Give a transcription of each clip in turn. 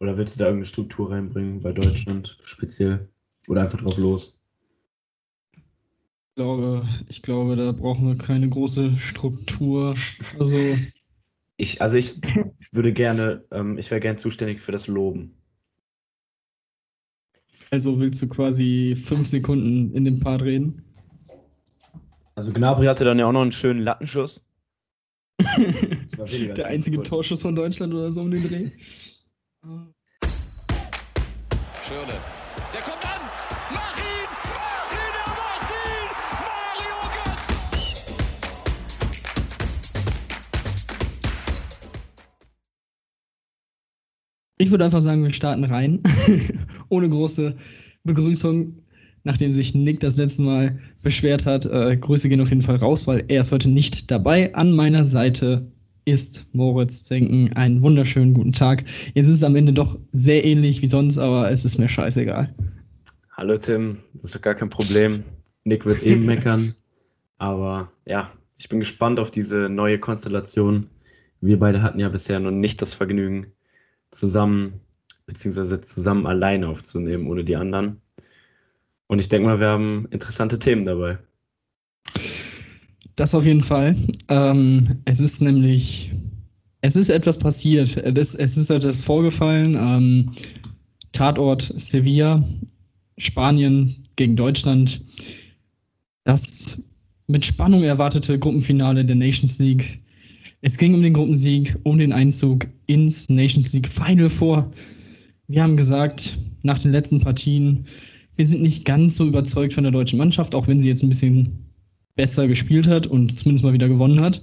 Oder willst du da irgendeine Struktur reinbringen bei Deutschland speziell? Oder einfach drauf los? Ich glaube, ich glaube, da brauchen wir keine große Struktur. Also. Ich, also ich würde gerne, ähm, ich wäre gerne zuständig für das Loben. Also willst du quasi fünf Sekunden in dem Part reden? Also Gnabry hatte dann ja auch noch einen schönen Lattenschuss. Der einzige Torschuss von Deutschland oder so um den Dreh. Schöne. Der kommt an! Mach ihn! Mach ihn! Er macht ihn! Mario Ich würde einfach sagen, wir starten rein. Ohne große Begrüßung nachdem sich Nick das letzte Mal beschwert hat. Äh, Grüße gehen auf jeden Fall raus, weil er ist heute nicht dabei. An meiner Seite ist Moritz Zenken. Einen wunderschönen guten Tag. Jetzt ist es am Ende doch sehr ähnlich wie sonst, aber es ist mir scheißegal. Hallo Tim, das ist doch gar kein Problem. Nick wird eben meckern. Aber ja, ich bin gespannt auf diese neue Konstellation. Wir beide hatten ja bisher noch nicht das Vergnügen, zusammen beziehungsweise zusammen alleine aufzunehmen, ohne die anderen. Und ich denke mal, wir haben interessante Themen dabei. Das auf jeden Fall. Ähm, es ist nämlich, es ist etwas passiert. Es, es ist etwas vorgefallen. Ähm, Tatort Sevilla, Spanien gegen Deutschland. Das mit Spannung erwartete Gruppenfinale der Nations League. Es ging um den Gruppensieg, um den Einzug ins Nations League Final vor. Wir haben gesagt, nach den letzten Partien, wir sind nicht ganz so überzeugt von der deutschen Mannschaft, auch wenn sie jetzt ein bisschen besser gespielt hat und zumindest mal wieder gewonnen hat.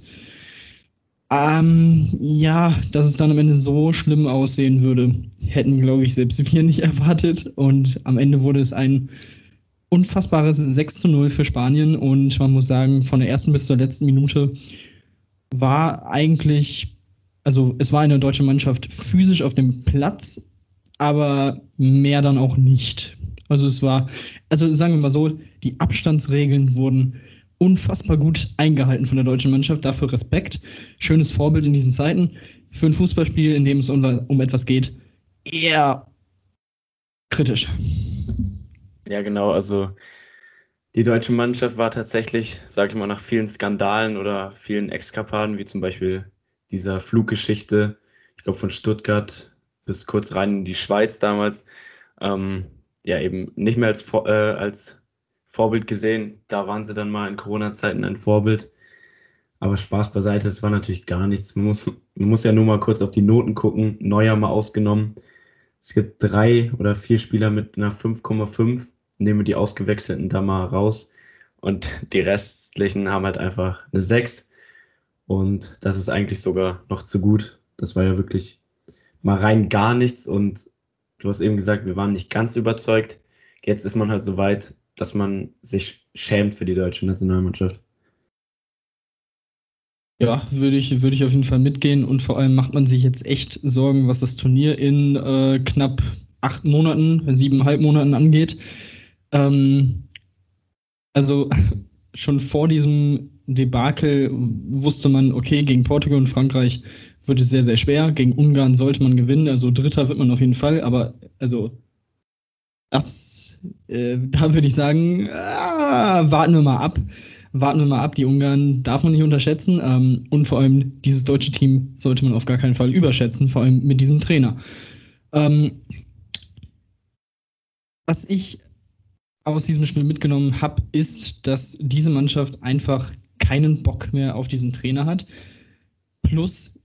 Ähm, ja, dass es dann am Ende so schlimm aussehen würde, hätten, glaube ich, selbst wir nicht erwartet. Und am Ende wurde es ein unfassbares 6 zu 0 für Spanien. Und man muss sagen, von der ersten bis zur letzten Minute war eigentlich, also es war eine deutsche Mannschaft physisch auf dem Platz, aber mehr dann auch nicht. Also es war, also sagen wir mal so, die Abstandsregeln wurden unfassbar gut eingehalten von der deutschen Mannschaft. Dafür Respekt. Schönes Vorbild in diesen Zeiten. Für ein Fußballspiel, in dem es um, um etwas geht, eher kritisch. Ja, genau. Also die deutsche Mannschaft war tatsächlich, sage ich mal, nach vielen Skandalen oder vielen Exkapaden, wie zum Beispiel dieser Fluggeschichte, ich glaube von Stuttgart bis kurz rein in die Schweiz damals, ähm, ja eben nicht mehr als, äh, als Vorbild gesehen. Da waren sie dann mal in Corona-Zeiten ein Vorbild. Aber Spaß beiseite, es war natürlich gar nichts. Man muss, man muss ja nur mal kurz auf die Noten gucken. Neuer mal ausgenommen. Es gibt drei oder vier Spieler mit einer 5,5. Nehmen wir die ausgewechselten da mal raus. Und die restlichen haben halt einfach eine 6. Und das ist eigentlich sogar noch zu gut. Das war ja wirklich mal rein gar nichts. Und du hast eben gesagt, wir waren nicht ganz überzeugt. Jetzt ist man halt so weit, dass man sich schämt für die deutsche Nationalmannschaft. Ja, würde ich, würde ich auf jeden Fall mitgehen und vor allem macht man sich jetzt echt Sorgen, was das Turnier in äh, knapp acht Monaten, siebeneinhalb Monaten angeht. Ähm, also schon vor diesem Debakel wusste man, okay, gegen Portugal und Frankreich wird es sehr, sehr schwer. Gegen Ungarn sollte man gewinnen. Also Dritter wird man auf jeden Fall. Aber also das, äh, da würde ich sagen, ah, warten wir mal ab. Warten wir mal ab. Die Ungarn darf man nicht unterschätzen. Ähm, und vor allem dieses deutsche Team sollte man auf gar keinen Fall überschätzen, vor allem mit diesem Trainer. Ähm, was ich aus diesem Spiel mitgenommen habe, ist, dass diese Mannschaft einfach keinen Bock mehr auf diesen Trainer hat. Plus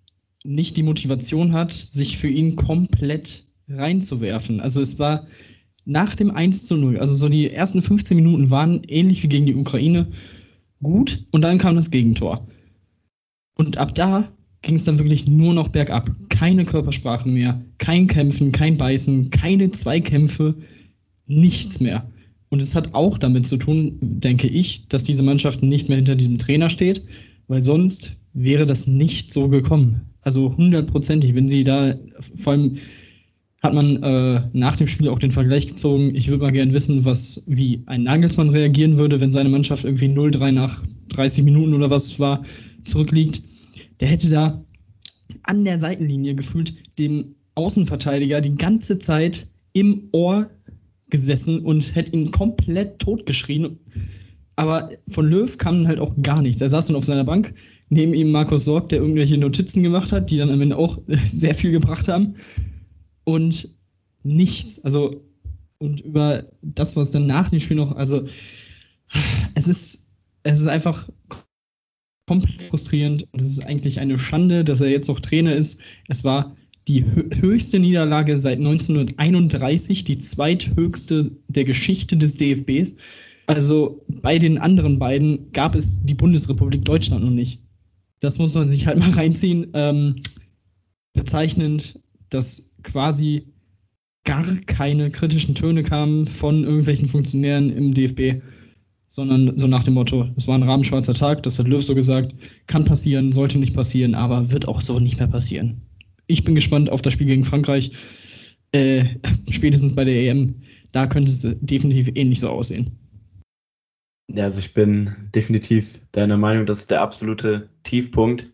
nicht die Motivation hat, sich für ihn komplett reinzuwerfen. Also es war nach dem 1 zu 0, also so die ersten 15 Minuten waren ähnlich wie gegen die Ukraine gut und dann kam das Gegentor. Und ab da ging es dann wirklich nur noch bergab. Keine Körpersprache mehr, kein Kämpfen, kein Beißen, keine Zweikämpfe, nichts mehr. Und es hat auch damit zu tun, denke ich, dass diese Mannschaft nicht mehr hinter diesem Trainer steht, weil sonst wäre das nicht so gekommen. Also hundertprozentig, wenn sie da, vor allem hat man äh, nach dem Spiel auch den Vergleich gezogen. Ich würde mal gerne wissen, was, wie ein Nagelsmann reagieren würde, wenn seine Mannschaft irgendwie 0-3 nach 30 Minuten oder was war, zurückliegt. Der hätte da an der Seitenlinie gefühlt dem Außenverteidiger die ganze Zeit im Ohr gesessen und hätte ihn komplett totgeschrien. Aber von Löw kam halt auch gar nichts. Er saß dann auf seiner Bank, neben ihm Markus Sorg, der irgendwelche Notizen gemacht hat, die dann am Ende auch sehr viel gebracht haben. Und nichts. Also, und über das, was dann nach dem Spiel noch, also, es ist, es ist einfach komplett frustrierend. Es ist eigentlich eine Schande, dass er jetzt noch Trainer ist. Es war die höchste Niederlage seit 1931, die zweithöchste der Geschichte des DFBs. Also bei den anderen beiden gab es die Bundesrepublik Deutschland noch nicht. Das muss man sich halt mal reinziehen. Ähm, bezeichnend, dass quasi gar keine kritischen Töne kamen von irgendwelchen Funktionären im DFB, sondern so nach dem Motto, es war ein rahmenschwarzer Tag, das hat Löw so gesagt, kann passieren, sollte nicht passieren, aber wird auch so nicht mehr passieren ich bin gespannt auf das Spiel gegen Frankreich. Äh, spätestens bei der EM. Da könnte es definitiv ähnlich so aussehen. Ja, also ich bin definitiv deiner Meinung, das ist der absolute Tiefpunkt.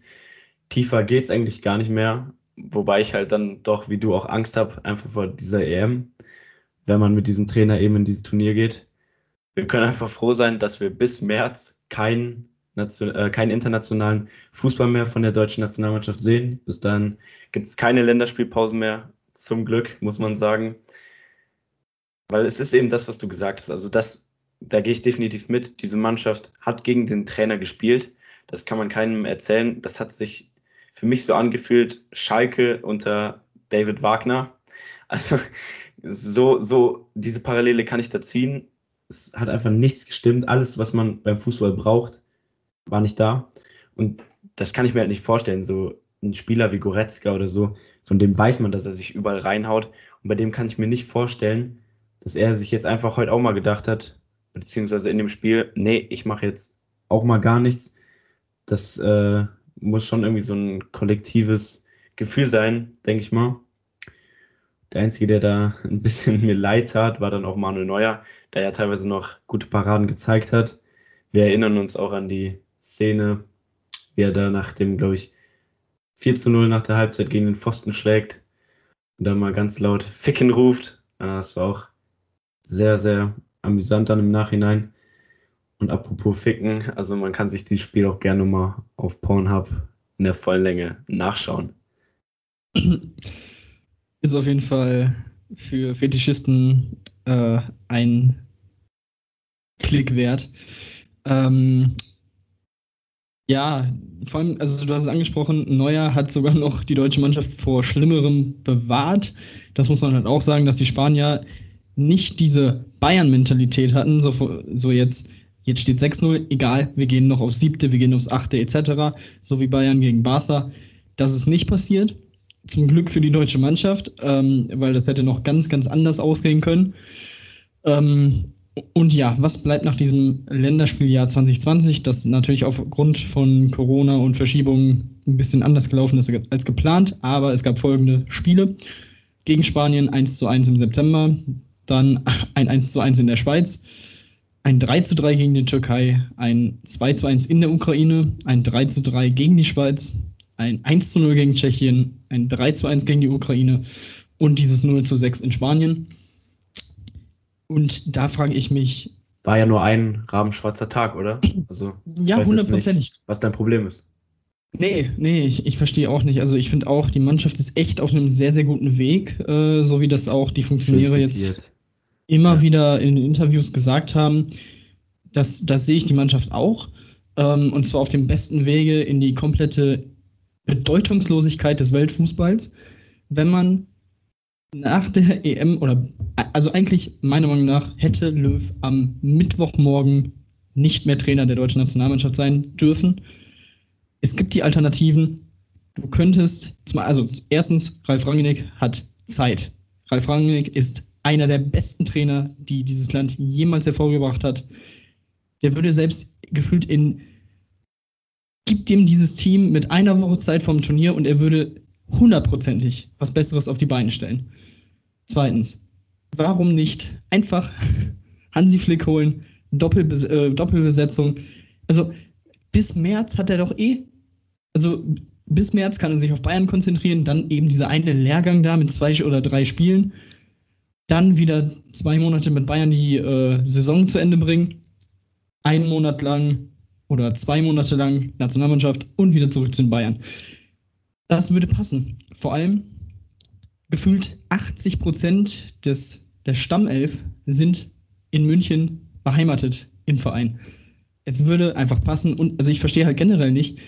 Tiefer geht es eigentlich gar nicht mehr. Wobei ich halt dann doch, wie du, auch Angst habe, einfach vor dieser EM, wenn man mit diesem Trainer eben in dieses Turnier geht. Wir können einfach froh sein, dass wir bis März keinen äh, keinen internationalen Fußball mehr von der deutschen Nationalmannschaft sehen. Bis dahin gibt es keine Länderspielpausen mehr, zum Glück, muss man sagen. Weil es ist eben das, was du gesagt hast. Also das, da gehe ich definitiv mit. Diese Mannschaft hat gegen den Trainer gespielt. Das kann man keinem erzählen. Das hat sich für mich so angefühlt, Schalke unter David Wagner. Also so, so, diese Parallele kann ich da ziehen. Es hat einfach nichts gestimmt. Alles, was man beim Fußball braucht, war nicht da. Und das kann ich mir halt nicht vorstellen. So ein Spieler wie Goretzka oder so, von dem weiß man, dass er sich überall reinhaut. Und bei dem kann ich mir nicht vorstellen, dass er sich jetzt einfach heute auch mal gedacht hat, beziehungsweise in dem Spiel, nee, ich mache jetzt auch mal gar nichts. Das äh, muss schon irgendwie so ein kollektives Gefühl sein, denke ich mal. Der Einzige, der da ein bisschen mir leid tat, war dann auch Manuel Neuer, der ja teilweise noch gute Paraden gezeigt hat. Wir erinnern uns auch an die Szene, wie er da nach dem, glaube ich, 4 zu 0 nach der Halbzeit gegen den Pfosten schlägt und dann mal ganz laut Ficken ruft. Das war auch sehr, sehr amüsant dann im Nachhinein. Und apropos Ficken, also man kann sich dieses Spiel auch gerne mal auf Pornhub in der vollen Länge nachschauen. Ist auf jeden Fall für Fetischisten äh, ein Klick wert. Ähm, ja, vor allem, also du hast es angesprochen, Neuer hat sogar noch die deutsche Mannschaft vor Schlimmerem bewahrt. Das muss man halt auch sagen, dass die Spanier nicht diese Bayern-Mentalität hatten, so, so jetzt, jetzt steht 6-0, egal, wir gehen noch aufs siebte, wir gehen aufs achte etc., so wie Bayern gegen Barca. Das ist nicht passiert. Zum Glück für die deutsche Mannschaft, ähm, weil das hätte noch ganz, ganz anders ausgehen können. Ähm, und ja, was bleibt nach diesem Länderspieljahr 2020, das natürlich aufgrund von Corona und Verschiebungen ein bisschen anders gelaufen ist als geplant, aber es gab folgende Spiele. Gegen Spanien 1 zu 1 im September, dann ein 1 zu 1 in der Schweiz, ein 3 zu 3 gegen die Türkei, ein 2 zu 1 in der Ukraine, ein 3 zu 3 gegen die Schweiz, ein 1 zu 0 gegen Tschechien, ein 3 zu 1 gegen die Ukraine und dieses 0 zu 6 in Spanien. Und da frage ich mich. War ja nur ein rabenschwarzer Tag, oder? Also, ja, hundertprozentig. Was dein Problem ist. Nee, nee, ich, ich verstehe auch nicht. Also ich finde auch, die Mannschaft ist echt auf einem sehr, sehr guten Weg, äh, so wie das auch die Funktionäre jetzt immer ja. wieder in Interviews gesagt haben. Das, das sehe ich die Mannschaft auch. Ähm, und zwar auf dem besten Wege in die komplette Bedeutungslosigkeit des Weltfußballs, wenn man nach der EM oder also eigentlich meiner Meinung nach hätte Löw am Mittwochmorgen nicht mehr Trainer der deutschen Nationalmannschaft sein dürfen. Es gibt die Alternativen. Du könntest, also erstens, Ralf Rangnick hat Zeit. Ralf Rangnick ist einer der besten Trainer, die dieses Land jemals hervorgebracht hat. Der würde selbst gefühlt in, gibt ihm dieses Team mit einer Woche Zeit vom Turnier und er würde hundertprozentig was Besseres auf die Beine stellen. Zweitens, warum nicht einfach Hansi Flick holen, Doppelbes äh, Doppelbesetzung? Also bis März hat er doch eh, also bis März kann er sich auf Bayern konzentrieren, dann eben dieser eine Lehrgang da mit zwei oder drei Spielen, dann wieder zwei Monate mit Bayern die äh, Saison zu Ende bringen, einen Monat lang oder zwei Monate lang Nationalmannschaft und wieder zurück zu den Bayern. Das würde passen. Vor allem gefühlt 80 Prozent des, der Stammelf sind in München beheimatet im Verein. Es würde einfach passen und also ich verstehe halt generell nicht,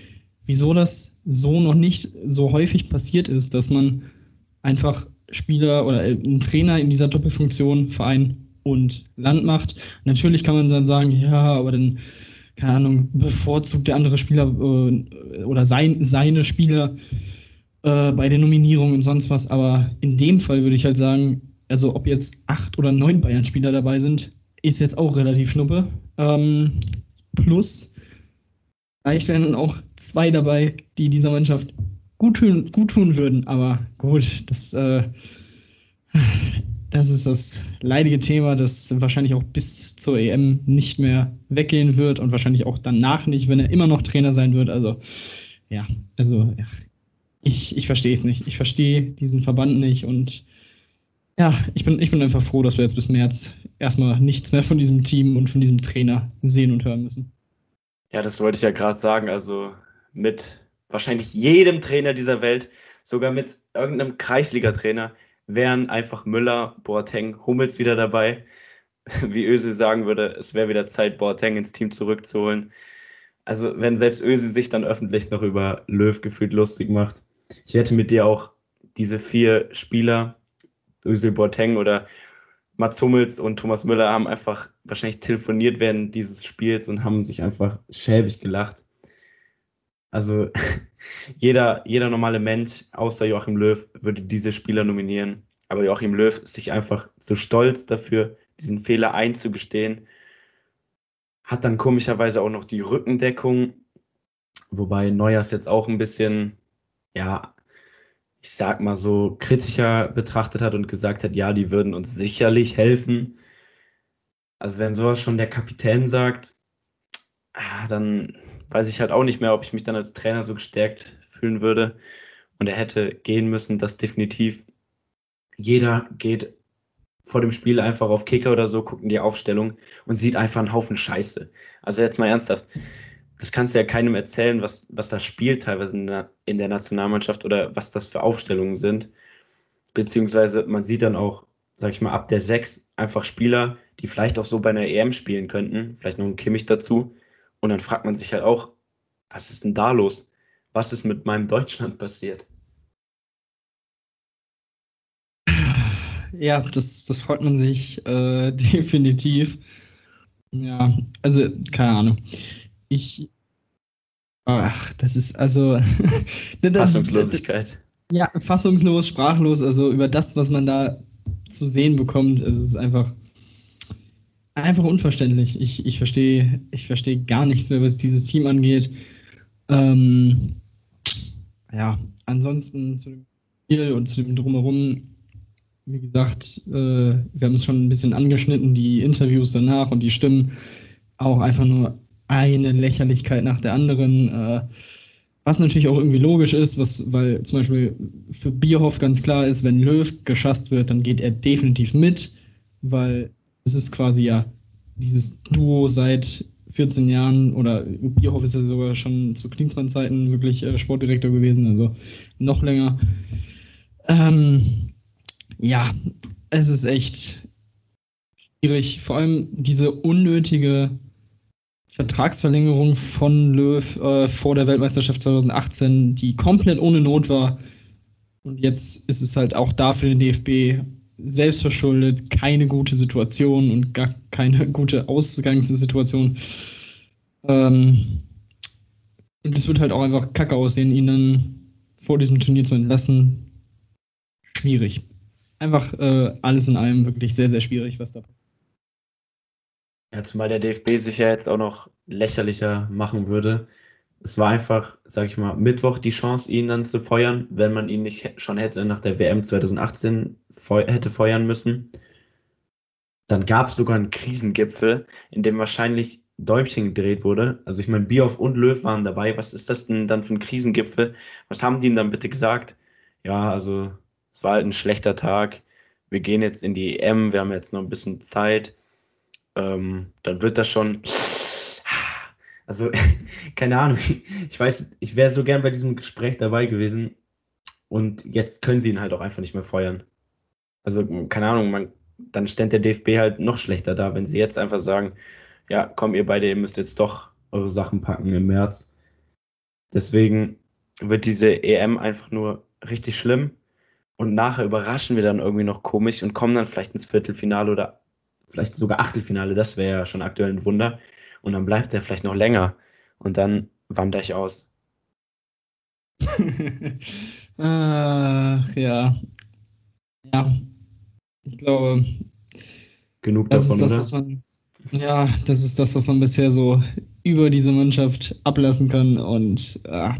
wieso das so noch nicht so häufig passiert ist, dass man einfach Spieler oder äh, einen Trainer in dieser Doppelfunktion Verein und Land macht. Natürlich kann man dann sagen, ja, aber dann, keine Ahnung, bevorzugt der andere Spieler äh, oder sein, seine Spieler äh, bei der Nominierung und sonst was. Aber in dem Fall würde ich halt sagen, also ob jetzt acht oder neun Bayern-Spieler dabei sind, ist jetzt auch relativ schnuppe. Ähm, plus, vielleicht wären dann auch zwei dabei, die dieser Mannschaft gut tun, gut tun würden. Aber gut, das, äh, das ist das leidige Thema, das wahrscheinlich auch bis zur EM nicht mehr weggehen wird und wahrscheinlich auch danach nicht, wenn er immer noch Trainer sein wird. Also, ja, also ja, ich, ich verstehe es nicht. Ich verstehe diesen Verband nicht und ja, ich bin, ich bin einfach froh, dass wir jetzt bis März erstmal nichts mehr von diesem Team und von diesem Trainer sehen und hören müssen. Ja, das wollte ich ja gerade sagen. Also mit wahrscheinlich jedem Trainer dieser Welt, sogar mit irgendeinem Kreisliga-Trainer, wären einfach Müller, Boateng, Hummels wieder dabei. Wie Öse sagen würde, es wäre wieder Zeit, Boateng ins Team zurückzuholen. Also, wenn selbst Öse sich dann öffentlich noch über Löw gefühlt lustig macht. Ich hätte mit dir auch diese vier Spieler, Özil Boateng oder Mats Hummels und Thomas Müller, haben einfach wahrscheinlich telefoniert während dieses Spiels und haben sich einfach schäbig gelacht. Also jeder, jeder normale Mensch außer Joachim Löw würde diese Spieler nominieren. Aber Joachim Löw ist sich einfach so stolz dafür, diesen Fehler einzugestehen. Hat dann komischerweise auch noch die Rückendeckung, wobei Neuers jetzt auch ein bisschen, ja, ich sag mal so, kritischer betrachtet hat und gesagt hat, ja, die würden uns sicherlich helfen. Also wenn sowas schon der Kapitän sagt, ah, dann weiß ich halt auch nicht mehr, ob ich mich dann als Trainer so gestärkt fühlen würde. Und er hätte gehen müssen, dass definitiv jeder geht vor dem Spiel einfach auf Kicker oder so, guckt in die Aufstellung und sieht einfach einen Haufen Scheiße. Also jetzt mal ernsthaft, das kannst du ja keinem erzählen, was, was da spielt teilweise in der, in der Nationalmannschaft oder was das für Aufstellungen sind. Beziehungsweise man sieht dann auch, sag ich mal, ab der 6 einfach Spieler, die vielleicht auch so bei einer EM spielen könnten, vielleicht noch ein Kimmich dazu, und dann fragt man sich halt auch, was ist denn da los? Was ist mit meinem Deutschland passiert? Ja, das, das fragt man sich äh, definitiv. Ja, also keine Ahnung. Ich. Ach, das ist also. Fassungslosigkeit. Ja, fassungslos, sprachlos, also über das, was man da zu sehen bekommt. Es ist einfach einfach unverständlich. Ich, ich verstehe ich versteh gar nichts mehr, was dieses Team angeht. Ähm, ja, ansonsten zu dem Spiel und zu dem Drumherum, wie gesagt, äh, wir haben es schon ein bisschen angeschnitten, die Interviews danach und die Stimmen, auch einfach nur eine Lächerlichkeit nach der anderen. Äh, was natürlich auch irgendwie logisch ist, was, weil zum Beispiel für Bierhoff ganz klar ist, wenn Löw geschasst wird, dann geht er definitiv mit, weil es ist quasi ja dieses Duo seit 14 Jahren oder Bierhoff ist ja sogar schon zu Klinsmann-Zeiten wirklich äh, Sportdirektor gewesen, also noch länger. Ähm, ja, es ist echt schwierig. Vor allem diese unnötige Vertragsverlängerung von Löw äh, vor der Weltmeisterschaft 2018, die komplett ohne Not war. Und jetzt ist es halt auch da für den DFB selbstverschuldet, keine gute Situation und gar keine gute Ausgangssituation. Ähm, und es wird halt auch einfach kacke aussehen, ihn dann vor diesem Turnier zu entlassen. Schwierig. Einfach äh, alles in allem wirklich sehr, sehr schwierig, was da passiert. Ja, zumal der DFB sich ja jetzt auch noch lächerlicher machen würde, es war einfach, sag ich mal, Mittwoch die Chance, ihn dann zu feuern, wenn man ihn nicht schon hätte nach der WM 2018 feu hätte feuern müssen. Dann gab es sogar einen Krisengipfel, in dem wahrscheinlich Däumchen gedreht wurde. Also ich meine, Bioff und Löw waren dabei. Was ist das denn dann für ein Krisengipfel? Was haben die denn dann bitte gesagt? Ja, also es war halt ein schlechter Tag. Wir gehen jetzt in die EM, wir haben jetzt noch ein bisschen Zeit. Ähm, dann wird das schon. Also, keine Ahnung. Ich weiß, ich wäre so gern bei diesem Gespräch dabei gewesen. Und jetzt können sie ihn halt auch einfach nicht mehr feuern. Also, keine Ahnung, man, dann stellt der DFB halt noch schlechter da, wenn sie jetzt einfach sagen, ja, komm, ihr beide, ihr müsst jetzt doch eure Sachen packen im März. Deswegen wird diese EM einfach nur richtig schlimm. Und nachher überraschen wir dann irgendwie noch komisch und kommen dann vielleicht ins Viertelfinale oder vielleicht sogar Achtelfinale. Das wäre ja schon aktuell ein Wunder. Und dann bleibt er vielleicht noch länger. Und dann wandere ich aus. Ach, ja. Ja. Ich glaube. Genug davon, das ist das, oder? Was man, ja, das ist das, was man bisher so über diese Mannschaft ablassen kann. Und äh,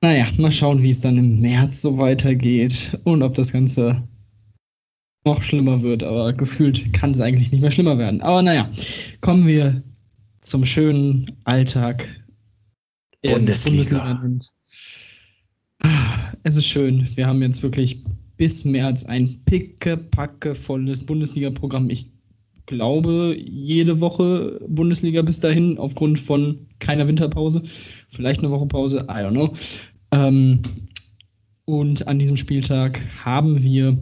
naja, mal schauen, wie es dann im März so weitergeht und ob das Ganze noch schlimmer wird. Aber gefühlt kann es eigentlich nicht mehr schlimmer werden. Aber naja, kommen wir zum schönen Alltag. Bundesliga. Es ist schön. Wir haben jetzt wirklich bis März ein picke-packe volles Bundesliga-Programm. Ich glaube, jede Woche Bundesliga bis dahin aufgrund von keiner Winterpause. Vielleicht eine Woche Pause, I don't know. Ähm, und an diesem Spieltag haben wir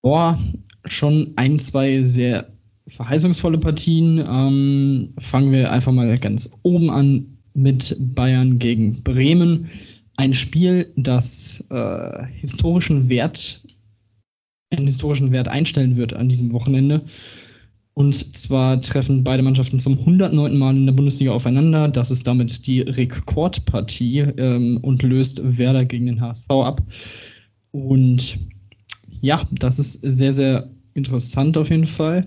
boah, schon ein, zwei sehr verheißungsvolle Partien. Ähm, fangen wir einfach mal ganz oben an mit Bayern gegen Bremen. Ein Spiel, das äh, historischen Wert, einen historischen Wert einstellen wird an diesem Wochenende. Und zwar treffen beide Mannschaften zum 109. Mal in der Bundesliga aufeinander. Das ist damit die Rekordpartie ähm, und löst Werder gegen den HSV ab. Und ja, das ist sehr, sehr interessant auf jeden Fall.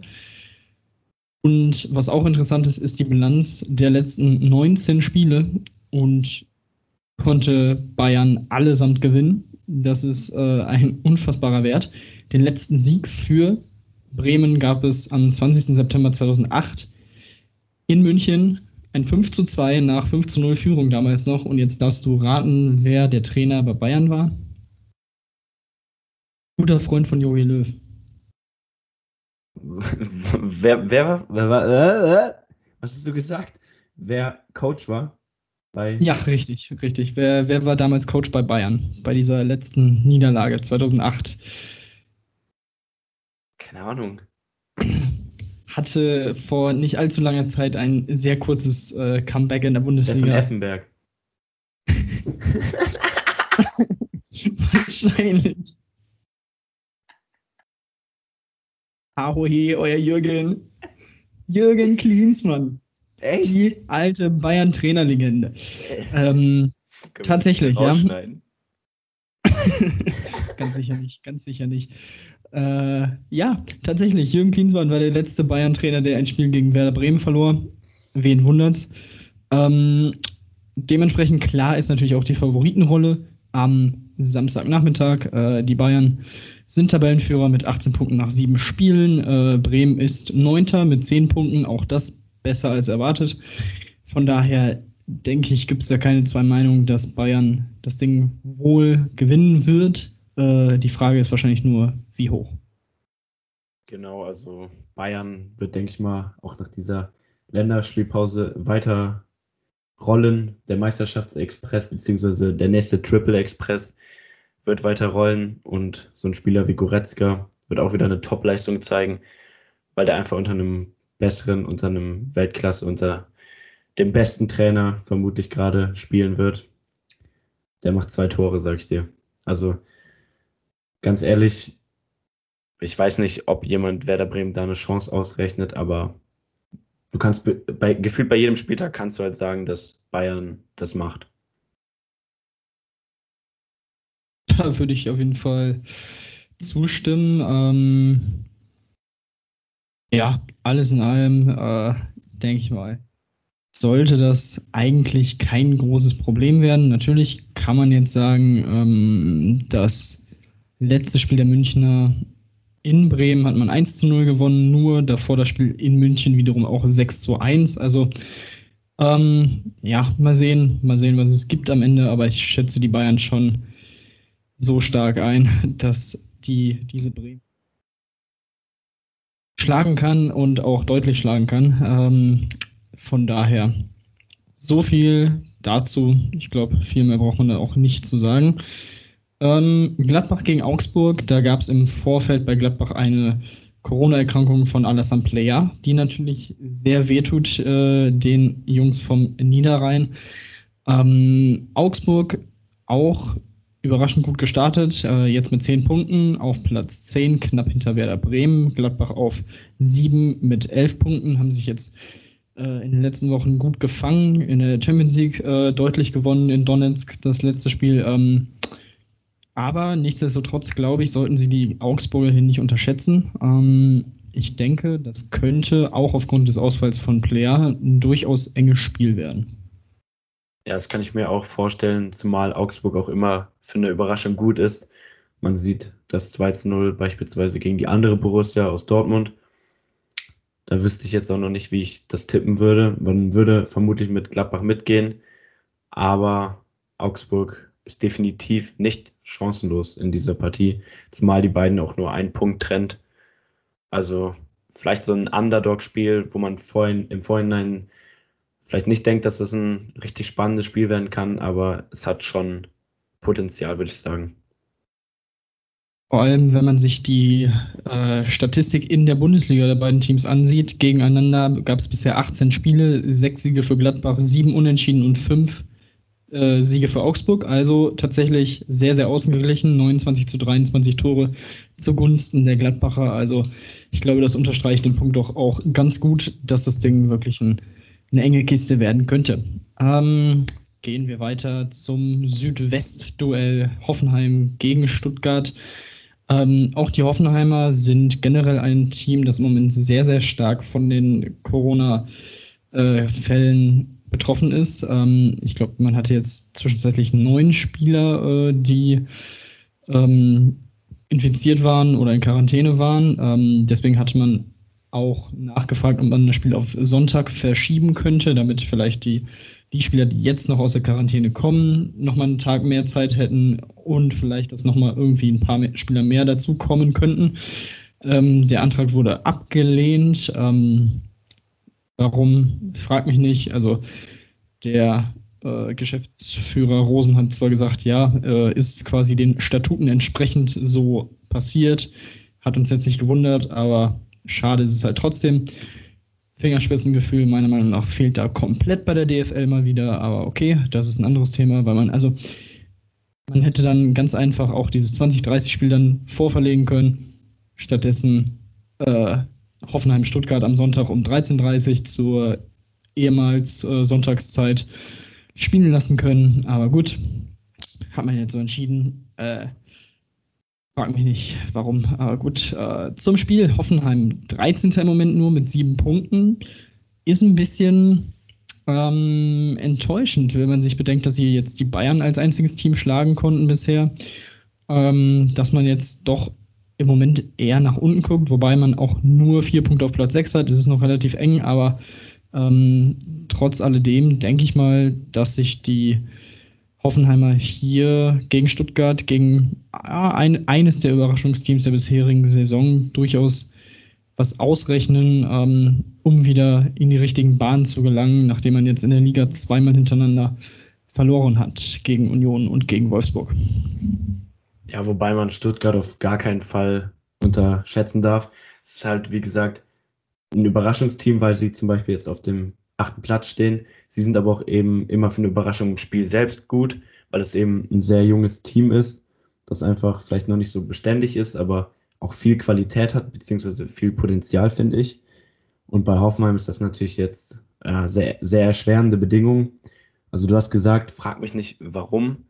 Und was auch interessant ist, ist die Bilanz der letzten 19 Spiele und konnte Bayern allesamt gewinnen. Das ist äh, ein unfassbarer Wert. Den letzten Sieg für Bremen gab es am 20. September 2008 in München. Ein 5 zu 2 nach 5 zu 0 Führung damals noch. Und jetzt darfst du raten, wer der Trainer bei Bayern war. Guter Freund von Jogi Löw. Wer, wer, wer, wer, äh, äh, was hast du gesagt? Wer Coach war? Bei ja, richtig, richtig. Wer, wer war damals Coach bei Bayern? Bei dieser letzten Niederlage 2008? Keine Ahnung. Hatte vor nicht allzu langer Zeit ein sehr kurzes äh, Comeback in der Bundesliga. Der von Effenberg. Wahrscheinlich. Ahohe, euer Jürgen. Jürgen Klinsmann. Echt? Die alte Bayern-Trainerlegende. Ähm, tatsächlich, ja. ganz sicher nicht, ganz sicher nicht. Äh, ja, tatsächlich. Jürgen Klinsmann war der letzte Bayern-Trainer, der ein Spiel gegen Werder Bremen verlor. Wen wundert's? Ähm, dementsprechend klar ist natürlich auch die Favoritenrolle am Samstagnachmittag. Äh, die Bayern sind Tabellenführer mit 18 Punkten nach sieben Spielen. Äh, Bremen ist Neunter mit 10 Punkten, auch das besser als erwartet. Von daher denke ich, gibt es ja keine zwei Meinungen, dass Bayern das Ding wohl gewinnen wird. Äh, die Frage ist wahrscheinlich nur, wie hoch. Genau, also Bayern wird, denke ich mal, auch nach dieser Länderspielpause weiter rollen. Der Meisterschaftsexpress beziehungsweise der nächste Triple Express wird weiter rollen und so ein Spieler wie Goretzka wird auch wieder eine Top-Leistung zeigen, weil der einfach unter einem besseren, unter einem Weltklasse, unter dem besten Trainer vermutlich gerade spielen wird. Der macht zwei Tore, sag ich dir. Also ganz ehrlich, ich weiß nicht, ob jemand Werder Bremen da eine Chance ausrechnet, aber du kannst bei, gefühlt bei jedem Spieltag kannst du halt sagen, dass Bayern das macht. Da würde ich auf jeden Fall zustimmen. Ähm, ja, alles in allem, äh, denke ich mal, sollte das eigentlich kein großes Problem werden. Natürlich kann man jetzt sagen, ähm, das letzte Spiel der Münchner in Bremen hat man 1 zu 0 gewonnen, nur davor das Spiel in München wiederum auch 6 zu 1. Also ähm, ja, mal sehen, mal sehen, was es gibt am Ende, aber ich schätze die Bayern schon so stark ein, dass die diese Bremen schlagen kann und auch deutlich schlagen kann. Ähm, von daher so viel dazu. Ich glaube, viel mehr braucht man da auch nicht zu sagen. Ähm, Gladbach gegen Augsburg, da gab es im Vorfeld bei Gladbach eine Corona-Erkrankung von Alassane Player, die natürlich sehr wehtut äh, den Jungs vom Niederrhein. Ähm, Augsburg auch überraschend gut gestartet, äh, jetzt mit 10 Punkten auf Platz 10, knapp hinter Werder Bremen. Gladbach auf 7 mit 11 Punkten, haben sich jetzt äh, in den letzten Wochen gut gefangen, in der Champions League äh, deutlich gewonnen in Donetsk, das letzte Spiel. Ähm, aber nichtsdestotrotz, glaube ich, sollten sie die Augsburger hier nicht unterschätzen. Ähm, ich denke, das könnte auch aufgrund des Ausfalls von Player ein durchaus enges Spiel werden. Ja, das kann ich mir auch vorstellen, zumal Augsburg auch immer für eine Überraschung gut ist. Man sieht das 2-0 beispielsweise gegen die andere Borussia aus Dortmund. Da wüsste ich jetzt auch noch nicht, wie ich das tippen würde. Man würde vermutlich mit Gladbach mitgehen, aber Augsburg ist definitiv nicht chancenlos in dieser Partie, zumal die beiden auch nur einen Punkt trennt. Also vielleicht so ein Underdog-Spiel, wo man vorhin, im Vorhinein vielleicht nicht denkt, dass das ein richtig spannendes Spiel werden kann, aber es hat schon Potenzial, würde ich sagen. Vor allem, wenn man sich die äh, Statistik in der Bundesliga der beiden Teams ansieht, gegeneinander gab es bisher 18 Spiele, sechs Siege für Gladbach, sieben Unentschieden und fünf äh, Siege für Augsburg, also tatsächlich sehr, sehr ausgeglichen. 29 zu 23 Tore zugunsten der Gladbacher. Also ich glaube, das unterstreicht den Punkt doch auch ganz gut, dass das Ding wirklich ein, eine enge Kiste werden könnte. Ähm, gehen wir weiter zum Südwest-Duell Hoffenheim gegen Stuttgart. Ähm, auch die Hoffenheimer sind generell ein Team, das im Moment sehr, sehr stark von den Corona-Fällen äh, betroffen ist. Ähm, ich glaube, man hatte jetzt zwischenzeitlich neun Spieler, äh, die ähm, infiziert waren oder in Quarantäne waren. Ähm, deswegen hatte man auch nachgefragt, ob man das Spiel auf Sonntag verschieben könnte, damit vielleicht die, die Spieler, die jetzt noch aus der Quarantäne kommen, nochmal einen Tag mehr Zeit hätten und vielleicht, dass nochmal irgendwie ein paar mehr Spieler mehr dazukommen könnten. Ähm, der Antrag wurde abgelehnt. Ähm, Warum? Frag mich nicht. Also der äh, Geschäftsführer Rosen hat zwar gesagt, ja, äh, ist quasi den Statuten entsprechend so passiert, hat uns jetzt nicht gewundert, aber schade ist es halt trotzdem. Fingerspitzengefühl meiner Meinung nach fehlt da komplett bei der DFL mal wieder, aber okay, das ist ein anderes Thema, weil man also man hätte dann ganz einfach auch dieses 20-30-Spiel dann vorverlegen können. Stattdessen äh, Hoffenheim-Stuttgart am Sonntag um 13.30 Uhr zur ehemals äh, Sonntagszeit spielen lassen können. Aber gut, hat man jetzt so entschieden. Äh, frag mich nicht, warum. Aber gut, äh, zum Spiel. Hoffenheim 13. im Moment nur mit sieben Punkten. Ist ein bisschen ähm, enttäuschend, wenn man sich bedenkt, dass sie jetzt die Bayern als einziges Team schlagen konnten bisher. Ähm, dass man jetzt doch im Moment eher nach unten guckt, wobei man auch nur vier Punkte auf Platz 6 hat. Es ist noch relativ eng, aber ähm, trotz alledem denke ich mal, dass sich die Hoffenheimer hier gegen Stuttgart, gegen ein, eines der Überraschungsteams der bisherigen Saison durchaus was ausrechnen, ähm, um wieder in die richtigen Bahnen zu gelangen, nachdem man jetzt in der Liga zweimal hintereinander verloren hat gegen Union und gegen Wolfsburg. Ja, wobei man Stuttgart auf gar keinen Fall unterschätzen darf. Es ist halt, wie gesagt, ein Überraschungsteam, weil sie zum Beispiel jetzt auf dem achten Platz stehen. Sie sind aber auch eben immer für eine Überraschung im Spiel selbst gut, weil es eben ein sehr junges Team ist, das einfach vielleicht noch nicht so beständig ist, aber auch viel Qualität hat, beziehungsweise viel Potenzial, finde ich. Und bei Hoffenheim ist das natürlich jetzt äh, sehr, sehr erschwerende Bedingungen. Also du hast gesagt, frag mich nicht, warum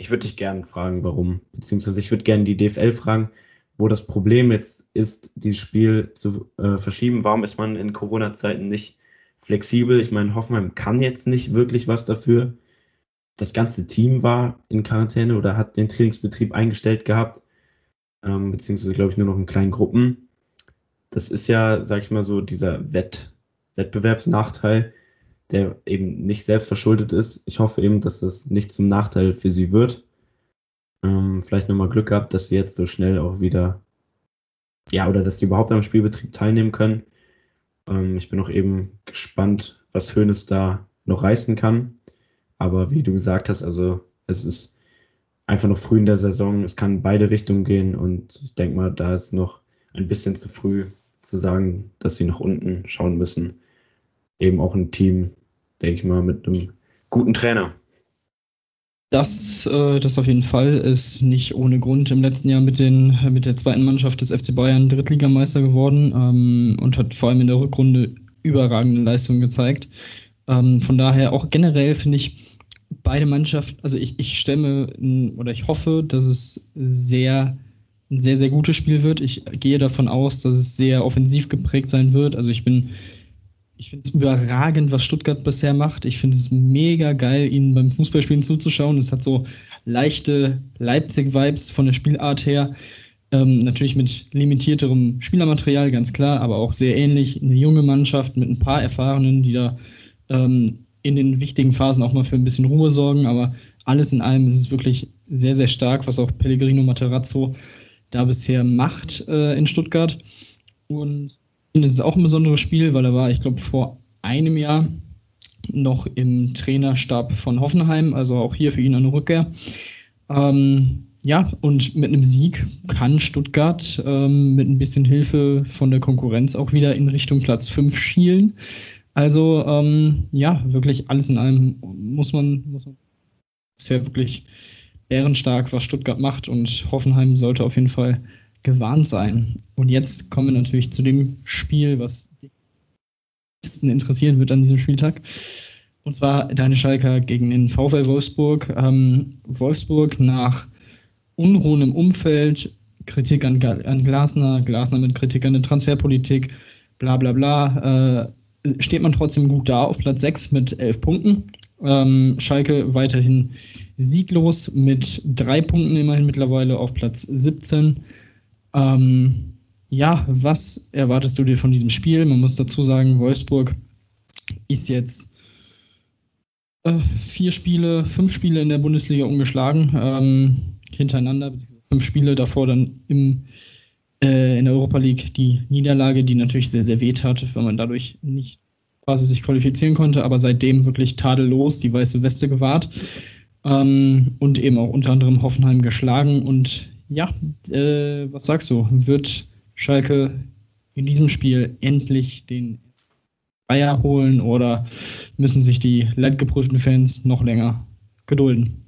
ich würde dich gerne fragen, warum. Beziehungsweise ich würde gerne die DFL fragen, wo das Problem jetzt ist, dieses Spiel zu äh, verschieben. Warum ist man in Corona-Zeiten nicht flexibel? Ich meine, Hoffenheim kann jetzt nicht wirklich was dafür. Das ganze Team war in Quarantäne oder hat den Trainingsbetrieb eingestellt gehabt. ähm, beziehungsweise glaube ich nur noch in kleinen Gruppen. Das ist ja, sag ich mal so, dieser Wett Wettbewerbsnachteil, der eben nicht selbst verschuldet ist. Ich hoffe eben, dass das nicht zum Nachteil für sie wird. Ähm, vielleicht nochmal Glück gehabt, dass sie jetzt so schnell auch wieder, ja, oder dass sie überhaupt am Spielbetrieb teilnehmen können. Ähm, ich bin auch eben gespannt, was Hönes da noch reißen kann. Aber wie du gesagt hast, also es ist einfach noch früh in der Saison. Es kann in beide Richtungen gehen und ich denke mal, da ist noch ein bisschen zu früh zu sagen, dass sie nach unten schauen müssen. Eben auch ein Team, denke ich mal, mit einem guten Trainer. Das, äh, das auf jeden Fall ist nicht ohne Grund im letzten Jahr mit, den, mit der zweiten Mannschaft des FC Bayern Drittligameister geworden ähm, und hat vor allem in der Rückrunde überragende Leistungen gezeigt. Ähm, von daher auch generell finde ich beide Mannschaften, also ich, ich stemme oder ich hoffe, dass es sehr ein sehr, sehr gutes Spiel wird. Ich gehe davon aus, dass es sehr offensiv geprägt sein wird. Also ich bin, ich finde es überragend, was Stuttgart bisher macht. Ich finde es mega geil, ihnen beim Fußballspielen zuzuschauen. Es hat so leichte Leipzig-Vibes von der Spielart her. Ähm, natürlich mit limitierterem Spielermaterial, ganz klar, aber auch sehr ähnlich. Eine junge Mannschaft mit ein paar Erfahrenen, die da ähm, in den wichtigen Phasen auch mal für ein bisschen Ruhe sorgen. Aber alles in allem ist es wirklich sehr, sehr stark, was auch Pellegrino Materazzo da bisher macht äh, in Stuttgart. Und es ist auch ein besonderes Spiel, weil er war, ich glaube, vor einem Jahr noch im Trainerstab von Hoffenheim, also auch hier für ihn eine Rückkehr. Ähm, ja, und mit einem Sieg kann Stuttgart ähm, mit ein bisschen Hilfe von der Konkurrenz auch wieder in Richtung Platz 5 schielen. Also ähm, ja, wirklich alles in allem muss man, muss man ist ja wirklich bärenstark, was Stuttgart macht und Hoffenheim sollte auf jeden Fall gewarnt sein. Und jetzt kommen wir natürlich zu dem Spiel, was die meisten interessieren wird an diesem Spieltag. Und zwar deine Schalker gegen den VfL Wolfsburg. Ähm, Wolfsburg nach Unruhen im Umfeld, Kritik an, an Glasner, Glasner mit Kritik an der Transferpolitik, bla bla bla, äh, steht man trotzdem gut da auf Platz 6 mit 11 Punkten. Ähm, Schalke weiterhin sieglos mit drei Punkten immerhin mittlerweile auf Platz 17. Ähm, ja, was erwartest du dir von diesem Spiel? Man muss dazu sagen, Wolfsburg ist jetzt äh, vier Spiele, fünf Spiele in der Bundesliga ungeschlagen ähm, hintereinander, fünf Spiele davor dann im, äh, in der Europa League die Niederlage, die natürlich sehr, sehr weh tat, weil man dadurch nicht quasi sich qualifizieren konnte, aber seitdem wirklich tadellos die weiße Weste gewahrt ähm, und eben auch unter anderem Hoffenheim geschlagen. Und ja, äh, was sagst du? Wird Schalke in diesem Spiel endlich den Eier holen oder müssen sich die leidgeprüften Fans noch länger gedulden?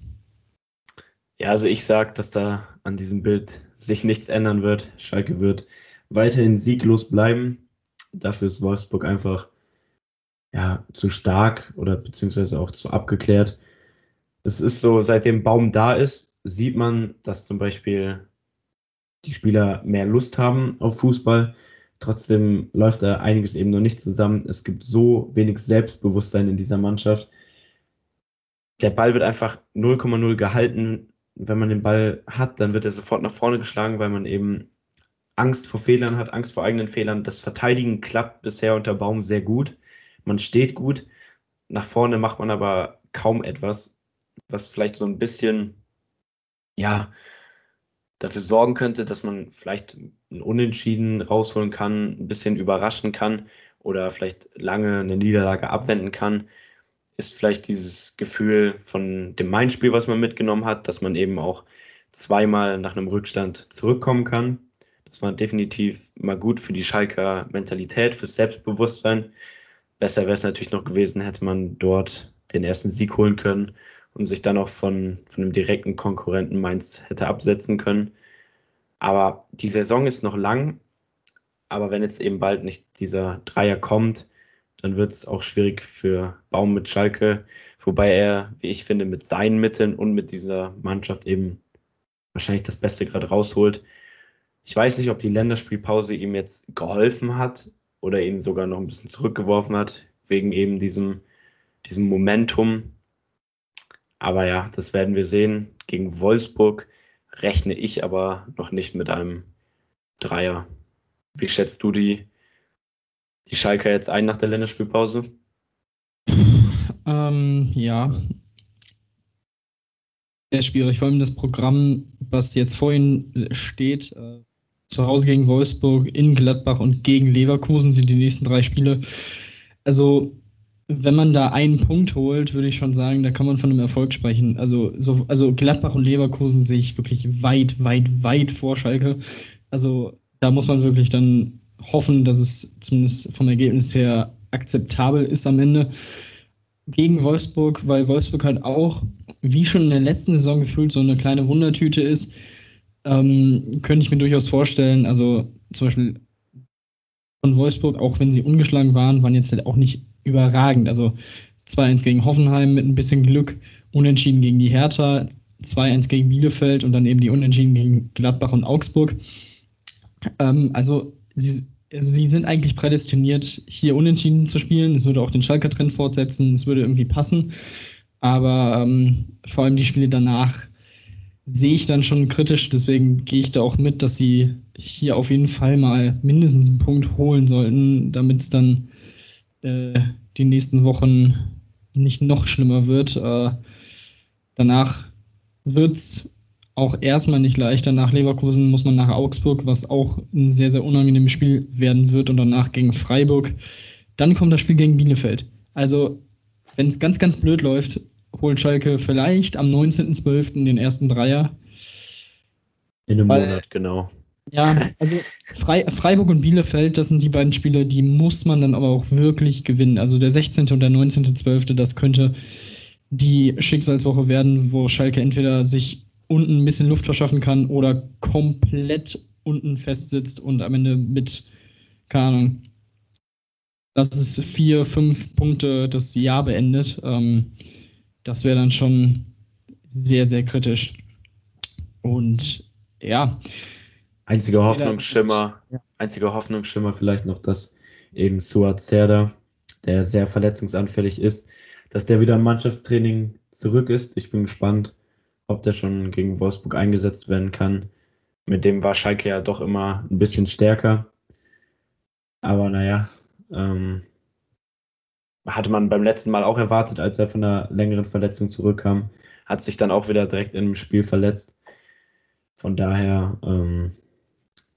Ja, also ich sage, dass da an diesem Bild sich nichts ändern wird. Schalke wird weiterhin sieglos bleiben. Dafür ist Wolfsburg einfach ja, zu stark oder beziehungsweise auch zu abgeklärt. Es ist so, seitdem Baum da ist, sieht man, dass zum Beispiel die Spieler mehr Lust haben auf Fußball. Trotzdem läuft da einiges eben noch nicht zusammen. Es gibt so wenig Selbstbewusstsein in dieser Mannschaft. Der Ball wird einfach 0,0 gehalten. Wenn man den Ball hat, dann wird er sofort nach vorne geschlagen, weil man eben Angst vor Fehlern hat, Angst vor eigenen Fehlern. Das Verteidigen klappt bisher unter Baum sehr gut man steht gut, nach vorne macht man aber kaum etwas, was vielleicht so ein bisschen, ja, dafür sorgen könnte, dass man vielleicht ein Unentschieden rausholen kann, ein bisschen überraschen kann oder vielleicht lange eine Niederlage abwenden kann, ist vielleicht dieses Gefühl von dem Main-Spiel, was man mitgenommen hat, dass man eben auch zweimal nach einem Rückstand zurückkommen kann. Das war definitiv mal gut für die Schalker Mentalität, fürs Selbstbewusstsein. Besser wäre es natürlich noch gewesen, hätte man dort den ersten Sieg holen können und sich dann auch von, von einem direkten Konkurrenten Mainz hätte absetzen können. Aber die Saison ist noch lang. Aber wenn jetzt eben bald nicht dieser Dreier kommt, dann wird es auch schwierig für Baum mit Schalke, wobei er, wie ich finde, mit seinen Mitteln und mit dieser Mannschaft eben wahrscheinlich das Beste gerade rausholt. Ich weiß nicht, ob die Länderspielpause ihm jetzt geholfen hat, oder ihn sogar noch ein bisschen zurückgeworfen hat, wegen eben diesem, diesem Momentum. Aber ja, das werden wir sehen. Gegen Wolfsburg rechne ich aber noch nicht mit einem Dreier. Wie schätzt du die, die Schalke jetzt ein nach der Länderspielpause? Ähm, ja. Sehr schwierig, vor allem das Programm, was jetzt vor ihnen steht, äh, zu Hause gegen Wolfsburg, in Gladbach und gegen Leverkusen sind die nächsten drei Spiele. Also, wenn man da einen Punkt holt, würde ich schon sagen, da kann man von einem Erfolg sprechen. Also, so, also Gladbach und Leverkusen sehe ich wirklich weit, weit, weit vor Schalke. Also, da muss man wirklich dann hoffen, dass es zumindest vom Ergebnis her akzeptabel ist am Ende gegen Wolfsburg, weil Wolfsburg halt auch, wie schon in der letzten Saison gefühlt, so eine kleine Wundertüte ist, ähm, könnte ich mir durchaus vorstellen, also zum Beispiel von Wolfsburg, auch wenn sie ungeschlagen waren, waren jetzt halt auch nicht überragend. Also 2-1 gegen Hoffenheim mit ein bisschen Glück, unentschieden gegen die Hertha, 2-1 gegen Bielefeld und dann eben die Unentschieden gegen Gladbach und Augsburg. Ähm, also sie, sie sind eigentlich prädestiniert, hier unentschieden zu spielen. Es würde auch den Schalker-Trend fortsetzen, es würde irgendwie passen. Aber ähm, vor allem die Spiele danach sehe ich dann schon kritisch. Deswegen gehe ich da auch mit, dass sie hier auf jeden Fall mal mindestens einen Punkt holen sollten, damit es dann äh, die nächsten Wochen nicht noch schlimmer wird. Äh, danach wird es auch erstmal nicht leichter. Nach Leverkusen muss man nach Augsburg, was auch ein sehr, sehr unangenehmes Spiel werden wird und danach gegen Freiburg. Dann kommt das Spiel gegen Bielefeld. Also, wenn es ganz, ganz blöd läuft, holt Schalke vielleicht am 19.12. den ersten Dreier. In einem Weil, Monat, genau. Ja, also Fre Freiburg und Bielefeld, das sind die beiden Spiele, die muss man dann aber auch wirklich gewinnen. Also der 16. und der 19.12., das könnte die Schicksalswoche werden, wo Schalke entweder sich unten ein bisschen Luft verschaffen kann oder komplett unten festsitzt und am Ende mit, keine Ahnung, dass es vier, fünf Punkte das Jahr beendet. Ähm, das wäre dann schon sehr, sehr kritisch. Und ja. Einziger Hoffnungsschimmer, ja. einziger Hoffnungsschimmer vielleicht noch, dass eben Suat Serda, der sehr verletzungsanfällig ist, dass der wieder im Mannschaftstraining zurück ist. Ich bin gespannt, ob der schon gegen Wolfsburg eingesetzt werden kann. Mit dem war Schalke ja doch immer ein bisschen stärker. Aber naja, ähm, hatte man beim letzten Mal auch erwartet, als er von einer längeren Verletzung zurückkam. Hat sich dann auch wieder direkt im Spiel verletzt. Von daher ähm,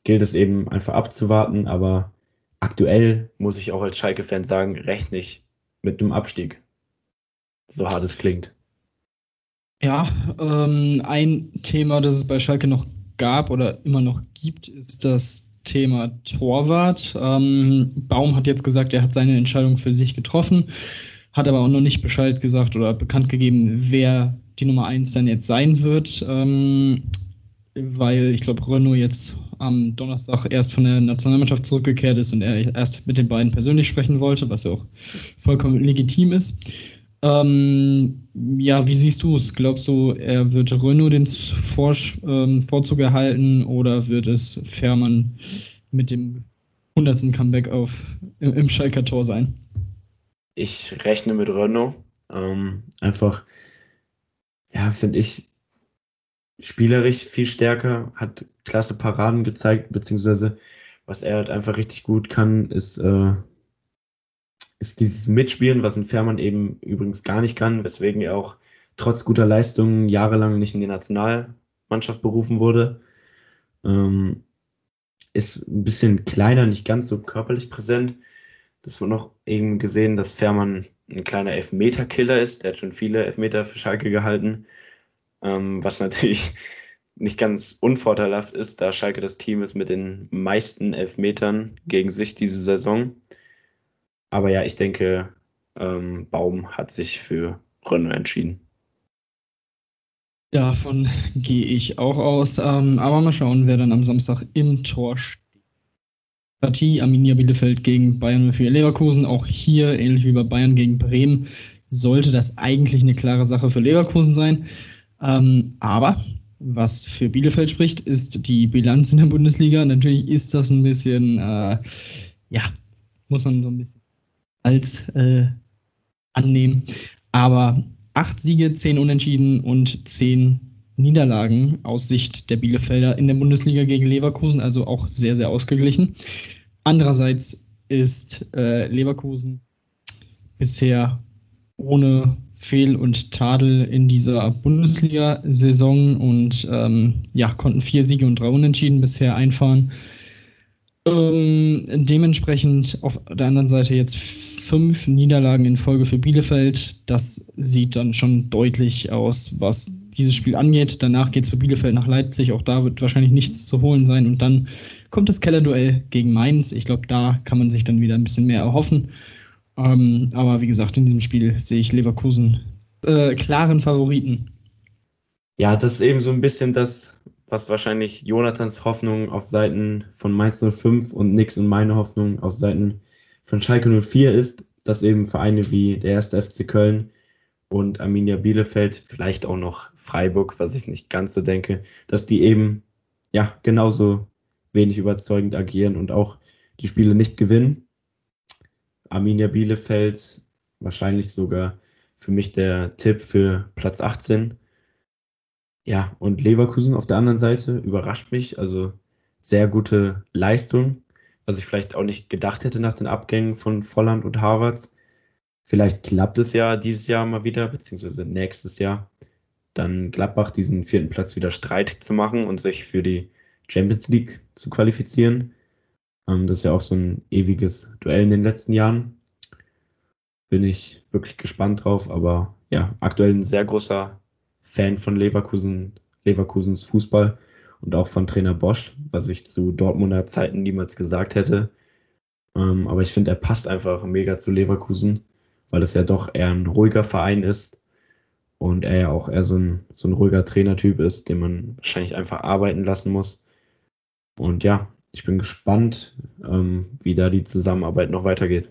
gilt es eben einfach abzuwarten. Aber aktuell muss ich auch als Schalke-Fan sagen, rechne ich mit einem Abstieg. So hart es klingt. Ja, ähm, ein Thema, das es bei Schalke noch gab oder immer noch gibt, ist das Thema Torwart. Ähm, Baum hat jetzt gesagt, er hat seine Entscheidung für sich getroffen, hat aber auch noch nicht Bescheid gesagt oder bekannt gegeben, wer die Nummer 1 dann jetzt sein wird. Ähm, weil ich glaube, Renault jetzt am Donnerstag erst von der Nationalmannschaft zurückgekehrt ist und er erst mit den beiden persönlich sprechen wollte, was ja auch vollkommen legitim ist. Ähm, ja, wie siehst du es? Glaubst du, er wird Renault den Vor ähm, Vorzug erhalten oder wird es Fährmann mit dem 100. Comeback auf, im, im Schalker Tor sein? Ich rechne mit Renault. Ähm, einfach, ja, finde ich spielerisch viel stärker, hat klasse Paraden gezeigt, beziehungsweise was er halt einfach richtig gut kann, ist äh, ist dieses Mitspielen, was ein Fährmann eben übrigens gar nicht kann, weswegen er auch trotz guter Leistungen jahrelang nicht in die Nationalmannschaft berufen wurde. Ähm, ist ein bisschen kleiner, nicht ganz so körperlich präsent. Das wurde noch eben gesehen, dass Fährmann ein kleiner Elfmeter-Killer ist. Der hat schon viele Elfmeter für Schalke gehalten, ähm, was natürlich nicht ganz unvorteilhaft ist, da Schalke das Team ist mit den meisten Elfmetern gegen sich diese Saison. Aber ja, ich denke, ähm, Baum hat sich für Renault entschieden. Davon gehe ich auch aus. Ähm, aber mal schauen, wer dann am Samstag im Tor steht. Partie Arminia Bielefeld gegen Bayern 04 Leverkusen. Auch hier, ähnlich wie bei Bayern gegen Bremen, sollte das eigentlich eine klare Sache für Leverkusen sein. Ähm, aber was für Bielefeld spricht, ist die Bilanz in der Bundesliga. Natürlich ist das ein bisschen, äh, ja, muss man so ein bisschen als äh, annehmen. Aber acht Siege, zehn Unentschieden und zehn Niederlagen aus Sicht der Bielefelder in der Bundesliga gegen Leverkusen, also auch sehr, sehr ausgeglichen. Andererseits ist äh, Leverkusen bisher ohne Fehl und Tadel in dieser Bundesliga-Saison und ähm, ja, konnten vier Siege und drei Unentschieden bisher einfahren. Ähm, dementsprechend auf der anderen Seite jetzt fünf Niederlagen in Folge für Bielefeld. Das sieht dann schon deutlich aus, was dieses Spiel angeht. Danach geht es für Bielefeld nach Leipzig. Auch da wird wahrscheinlich nichts zu holen sein. Und dann kommt das Kellerduell gegen Mainz. Ich glaube, da kann man sich dann wieder ein bisschen mehr erhoffen. Ähm, aber wie gesagt, in diesem Spiel sehe ich Leverkusen äh, klaren Favoriten. Ja, das ist eben so ein bisschen das, was wahrscheinlich Jonathans Hoffnung auf Seiten von Mainz 05 und Nix und meine Hoffnung auf Seiten von Schalke 04 ist, dass eben Vereine wie der 1. FC Köln und Arminia Bielefeld, vielleicht auch noch Freiburg, was ich nicht ganz so denke, dass die eben ja genauso wenig überzeugend agieren und auch die Spiele nicht gewinnen. Arminia Bielefeld wahrscheinlich sogar für mich der Tipp für Platz 18 ja, und Leverkusen auf der anderen Seite überrascht mich. Also sehr gute Leistung, was ich vielleicht auch nicht gedacht hätte nach den Abgängen von Volland und Harvards. Vielleicht klappt es ja dieses Jahr mal wieder, beziehungsweise nächstes Jahr, dann Gladbach diesen vierten Platz wieder streitig zu machen und sich für die Champions League zu qualifizieren. Ähm, das ist ja auch so ein ewiges Duell in den letzten Jahren. Bin ich wirklich gespannt drauf, aber ja, aktuell ein sehr großer Fan von Leverkusen, Leverkusens Fußball und auch von Trainer Bosch, was ich zu Dortmunder Zeiten niemals gesagt hätte. Ähm, aber ich finde, er passt einfach mega zu Leverkusen, weil es ja doch eher ein ruhiger Verein ist und er ja auch eher so ein, so ein ruhiger Trainertyp ist, den man wahrscheinlich einfach arbeiten lassen muss. Und ja, ich bin gespannt, ähm, wie da die Zusammenarbeit noch weitergeht.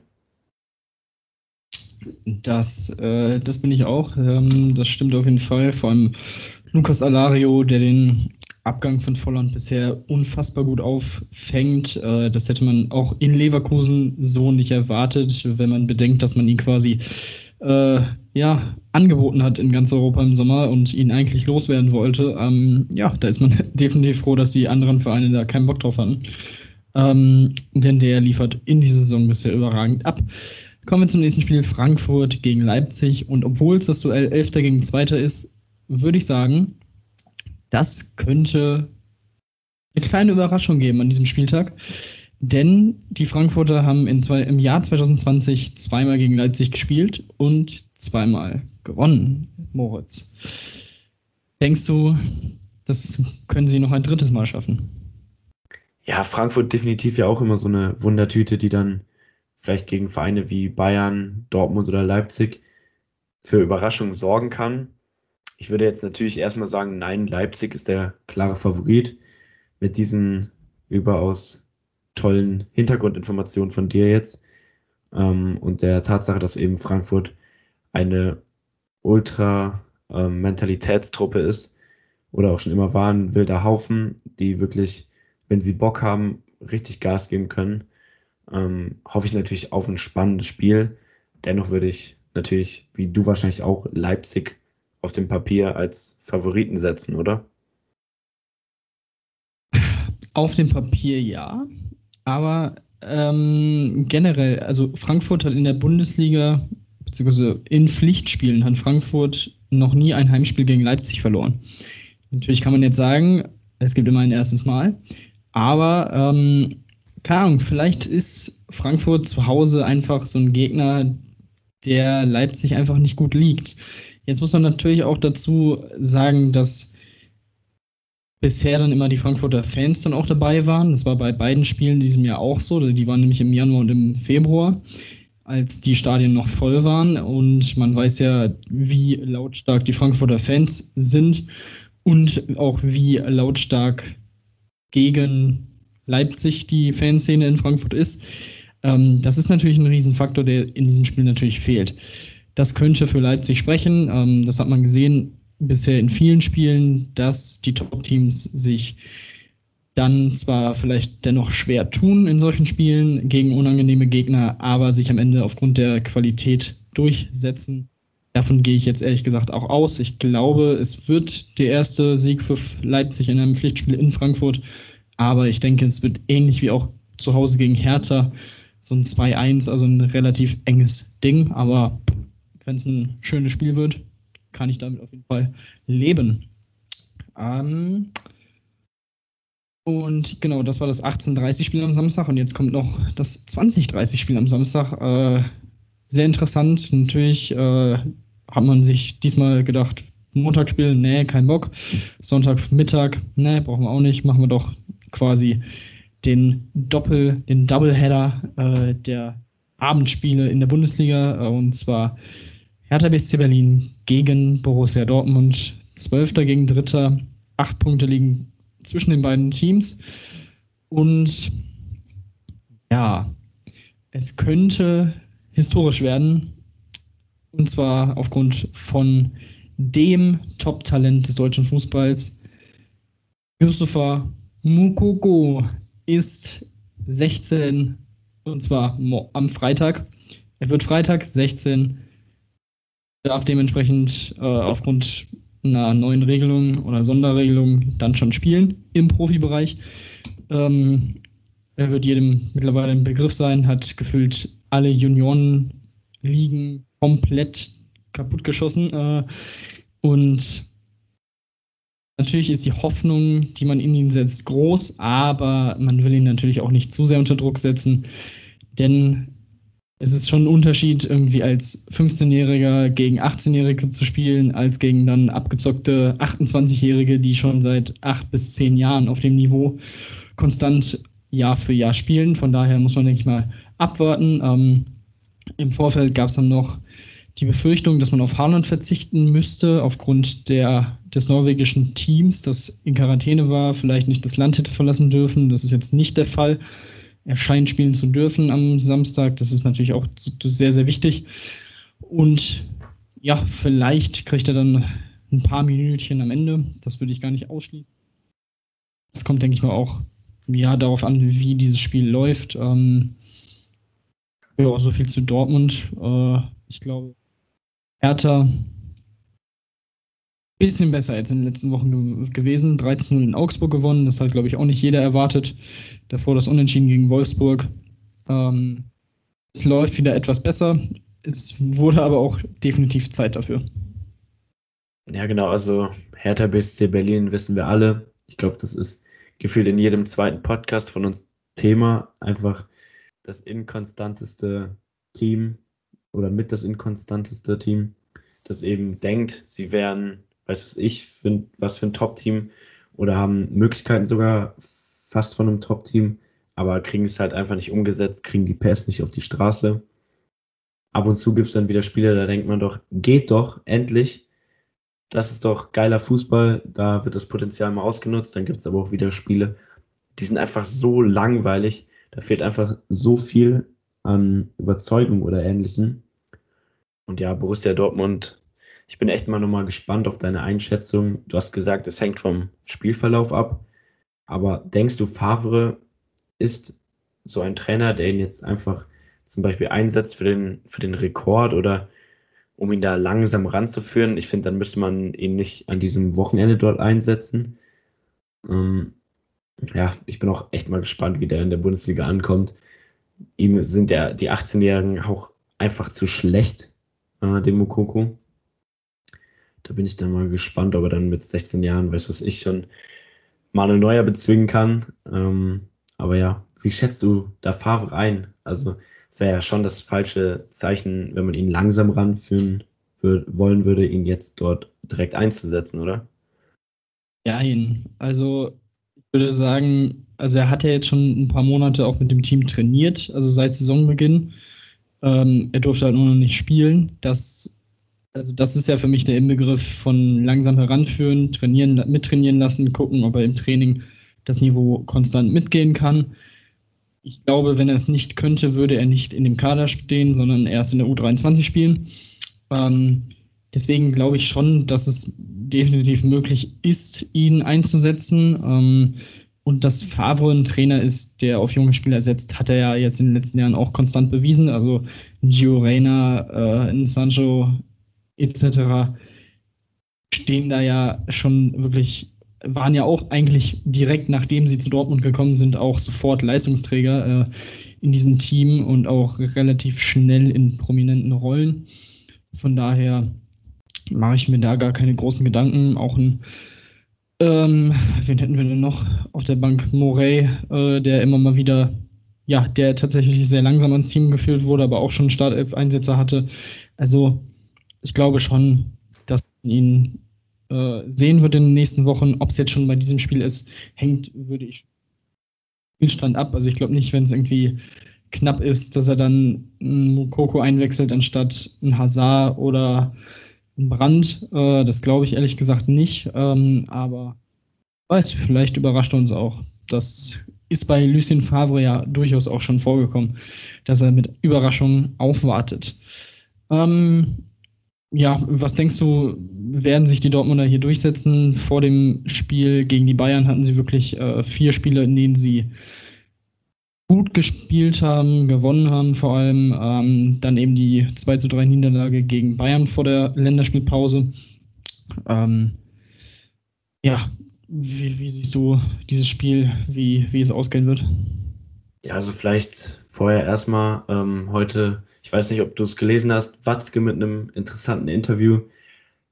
Das, äh, das bin ich auch. Ähm, das stimmt auf jeden Fall. Vor allem Lukas Alario, der den Abgang von Volland bisher unfassbar gut auffängt. Äh, das hätte man auch in Leverkusen so nicht erwartet, wenn man bedenkt, dass man ihn quasi äh, ja, angeboten hat in ganz Europa im Sommer und ihn eigentlich loswerden wollte. Ähm, ja, da ist man definitiv froh, dass die anderen Vereine da keinen Bock drauf hatten. Ähm, denn der liefert in dieser Saison bisher überragend ab. Kommen wir zum nächsten Spiel: Frankfurt gegen Leipzig. Und obwohl es das Duell 11. gegen 2. ist, würde ich sagen, das könnte eine kleine Überraschung geben an diesem Spieltag. Denn die Frankfurter haben zwei, im Jahr 2020 zweimal gegen Leipzig gespielt und zweimal gewonnen, Moritz. Denkst du, das können sie noch ein drittes Mal schaffen? Ja, Frankfurt definitiv ja auch immer so eine Wundertüte, die dann vielleicht gegen Vereine wie Bayern, Dortmund oder Leipzig für Überraschungen sorgen kann. Ich würde jetzt natürlich erstmal sagen, nein, Leipzig ist der klare Favorit mit diesen überaus tollen Hintergrundinformationen von dir jetzt ähm, und der Tatsache, dass eben Frankfurt eine Ultra-Mentalitätstruppe ähm, ist oder auch schon immer war, ein wilder Haufen, die wirklich, wenn sie Bock haben, richtig Gas geben können ähm, hoffe ich natürlich auf ein spannendes Spiel. Dennoch würde ich natürlich, wie du wahrscheinlich auch, Leipzig auf dem Papier als Favoriten setzen, oder? Auf dem Papier ja, aber ähm, generell, also Frankfurt hat in der Bundesliga, beziehungsweise in Pflichtspielen, hat Frankfurt noch nie ein Heimspiel gegen Leipzig verloren. Natürlich kann man jetzt sagen, es gibt immer ein erstes Mal, aber ähm, keine Ahnung, vielleicht ist Frankfurt zu Hause einfach so ein Gegner, der Leipzig einfach nicht gut liegt. Jetzt muss man natürlich auch dazu sagen, dass bisher dann immer die Frankfurter Fans dann auch dabei waren. Das war bei beiden Spielen in diesem Jahr auch so. Die waren nämlich im Januar und im Februar, als die Stadien noch voll waren. Und man weiß ja, wie lautstark die Frankfurter Fans sind und auch wie lautstark gegen Leipzig die Fanszene in Frankfurt ist. Ähm, das ist natürlich ein Riesenfaktor, der in diesem Spiel natürlich fehlt. Das könnte für Leipzig sprechen. Ähm, das hat man gesehen bisher in vielen Spielen, dass die Top-Teams sich dann zwar vielleicht dennoch schwer tun in solchen Spielen gegen unangenehme Gegner, aber sich am Ende aufgrund der Qualität durchsetzen. Davon gehe ich jetzt ehrlich gesagt auch aus. Ich glaube, es wird der erste Sieg für Leipzig in einem Pflichtspiel in Frankfurt. Aber ich denke, es wird ähnlich wie auch zu Hause gegen Hertha so ein 2-1, also ein relativ enges Ding. Aber wenn es ein schönes Spiel wird, kann ich damit auf jeden Fall leben. Ähm und genau, das war das 18:30-Spiel am Samstag. Und jetzt kommt noch das 20:30-Spiel am Samstag. Äh, sehr interessant. Natürlich äh, hat man sich diesmal gedacht, Montagsspiel, nee, kein Bock. Sonntagmittag, nee, brauchen wir auch nicht. Machen wir doch quasi den Doppel, den Doubleheader äh, der Abendspiele in der Bundesliga. Äh, und zwar Hertha BSC Berlin gegen Borussia Dortmund. Zwölfter gegen Dritter. Acht Punkte liegen zwischen den beiden Teams. Und ja, es könnte historisch werden. Und zwar aufgrund von dem Top-Talent des deutschen Fußballs. Yusufa Mukoko ist 16 und zwar am Freitag. Er wird Freitag 16, darf dementsprechend äh, aufgrund einer neuen Regelung oder Sonderregelung dann schon spielen im Profibereich. Ähm, er wird jedem mittlerweile ein Begriff sein, hat gefühlt alle Juniorenligen komplett kaputtgeschossen. Äh, und natürlich ist die Hoffnung, die man in ihn setzt, groß, aber man will ihn natürlich auch nicht zu sehr unter Druck setzen, denn es ist schon ein Unterschied, irgendwie als 15-Jähriger gegen 18-Jährige zu spielen, als gegen dann abgezockte 28-Jährige, die schon seit acht bis zehn Jahren auf dem Niveau konstant Jahr für Jahr spielen. Von daher muss man, denke ich mal, abwarten. Ähm, Im Vorfeld gab es dann noch die Befürchtung, dass man auf Haaland verzichten müsste, aufgrund der, des norwegischen Teams, das in Quarantäne war, vielleicht nicht das Land hätte verlassen dürfen. Das ist jetzt nicht der Fall. Er scheint spielen zu dürfen am Samstag. Das ist natürlich auch sehr, sehr wichtig. Und ja, vielleicht kriegt er dann ein paar Minütchen am Ende. Das würde ich gar nicht ausschließen. Es kommt, denke ich mal, auch ja, darauf an, wie dieses Spiel läuft. Ähm, ja, so viel zu Dortmund. Äh, ich glaube, Hertha bisschen besser als in den letzten Wochen ge gewesen. 13-0 in Augsburg gewonnen. Das hat, glaube ich, auch nicht jeder erwartet. Davor das Unentschieden gegen Wolfsburg. Ähm, es läuft wieder etwas besser. Es wurde aber auch definitiv Zeit dafür. Ja, genau. Also Hertha BSC Berlin wissen wir alle. Ich glaube, das ist gefühlt in jedem zweiten Podcast von uns Thema. Einfach das inkonstanteste Team oder mit das inkonstanteste Team, das eben denkt, sie wären, weiß was ich, für, was für ein Top-Team oder haben Möglichkeiten sogar fast von einem Top-Team, aber kriegen es halt einfach nicht umgesetzt, kriegen die PS nicht auf die Straße. Ab und zu gibt es dann wieder Spiele, da denkt man doch, geht doch, endlich. Das ist doch geiler Fußball, da wird das Potenzial mal ausgenutzt. Dann gibt es aber auch wieder Spiele, die sind einfach so langweilig, da fehlt einfach so viel an Überzeugung oder Ähnlichem. Und ja, Borussia Dortmund, ich bin echt mal nochmal gespannt auf deine Einschätzung. Du hast gesagt, es hängt vom Spielverlauf ab. Aber denkst du, Favre ist so ein Trainer, der ihn jetzt einfach zum Beispiel einsetzt für den, für den Rekord oder um ihn da langsam ranzuführen? Ich finde, dann müsste man ihn nicht an diesem Wochenende dort einsetzen. Ähm, ja, ich bin auch echt mal gespannt, wie der in der Bundesliga ankommt. Ihm sind ja die 18-Jährigen auch einfach zu schlecht, äh, dem Mukoko. Da bin ich dann mal gespannt, ob er dann mit 16 Jahren, weiß was ich schon, Manuel Neuer bezwingen kann. Ähm, aber ja, wie schätzt du da Favre ein? Also, es wäre ja schon das falsche Zeichen, wenn man ihn langsam ranführen würd, wollen würde, ihn jetzt dort direkt einzusetzen, oder? Ja, ihn. Also, würde sagen, also er hat ja jetzt schon ein paar Monate auch mit dem Team trainiert, also seit Saisonbeginn. Ähm, er durfte halt nur noch nicht spielen. Das, also das ist ja für mich der Inbegriff von langsam heranführen, trainieren, mittrainieren lassen, gucken, ob er im Training das Niveau konstant mitgehen kann. Ich glaube, wenn er es nicht könnte, würde er nicht in dem Kader stehen, sondern erst in der U23 spielen. Ähm, deswegen glaube ich schon, dass es definitiv möglich ist, ihn einzusetzen. Ähm, und dass Favre ein Trainer ist, der auf junge Spieler setzt, hat er ja jetzt in den letzten Jahren auch konstant bewiesen. Also Gio Reyna, äh, Sancho etc. stehen da ja schon wirklich, waren ja auch eigentlich direkt nachdem sie zu Dortmund gekommen sind, auch sofort Leistungsträger äh, in diesem Team und auch relativ schnell in prominenten Rollen. Von daher mache ich mir da gar keine großen Gedanken. Auch ein, ähm, wen hätten wir denn noch auf der Bank? Morey, äh, der immer mal wieder, ja, der tatsächlich sehr langsam ans Team geführt wurde, aber auch schon Startelf-Einsätze hatte. Also ich glaube schon, dass man ihn äh, sehen wird in den nächsten Wochen. Ob es jetzt schon bei diesem Spiel ist, hängt, würde ich Spielstand ab. Also ich glaube nicht, wenn es irgendwie knapp ist, dass er dann einen Mukoko einwechselt anstatt ein Hazard oder ein Brand. Äh, das glaube ich ehrlich gesagt nicht. Ähm, aber weiß, vielleicht überrascht er uns auch. Das ist bei Lucien Favre ja durchaus auch schon vorgekommen, dass er mit Überraschungen aufwartet. Ähm, ja, was denkst du, werden sich die Dortmunder hier durchsetzen? Vor dem Spiel gegen die Bayern hatten sie wirklich äh, vier Spiele, in denen sie gut gespielt haben, gewonnen haben vor allem. Ähm, dann eben die 2 zu 3 Niederlage gegen Bayern vor der Länderspielpause. Ähm, ja, wie, wie, siehst du dieses Spiel, wie, wie es ausgehen wird? Ja, also vielleicht vorher erstmal ähm, heute, ich weiß nicht, ob du es gelesen hast, Watzke mit einem interessanten Interview,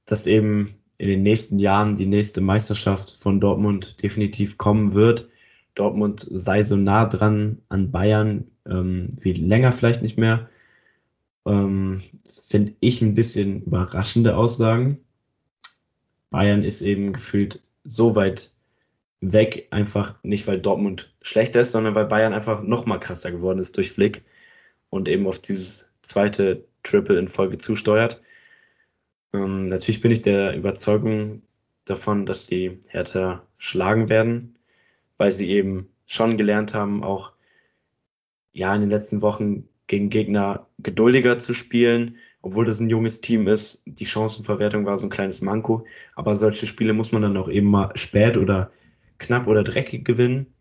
dass eben in den nächsten Jahren die nächste Meisterschaft von Dortmund definitiv kommen wird. Dortmund sei so nah dran an Bayern ähm, wie länger vielleicht nicht mehr. Ähm, Finde ich ein bisschen überraschende Aussagen. Bayern ist eben gefühlt so weit weg, einfach nicht, weil Dortmund schlechter ist, sondern weil Bayern einfach noch mal krasser geworden ist durch Flick und eben auf dieses zweite Triple in Folge zusteuert. Ähm, natürlich bin ich der Überzeugung davon, dass die Hertha schlagen werden weil sie eben schon gelernt haben, auch ja in den letzten Wochen gegen Gegner geduldiger zu spielen, obwohl das ein junges Team ist. Die Chancenverwertung war so ein kleines Manko, aber solche Spiele muss man dann auch eben mal spät oder knapp oder dreckig gewinnen.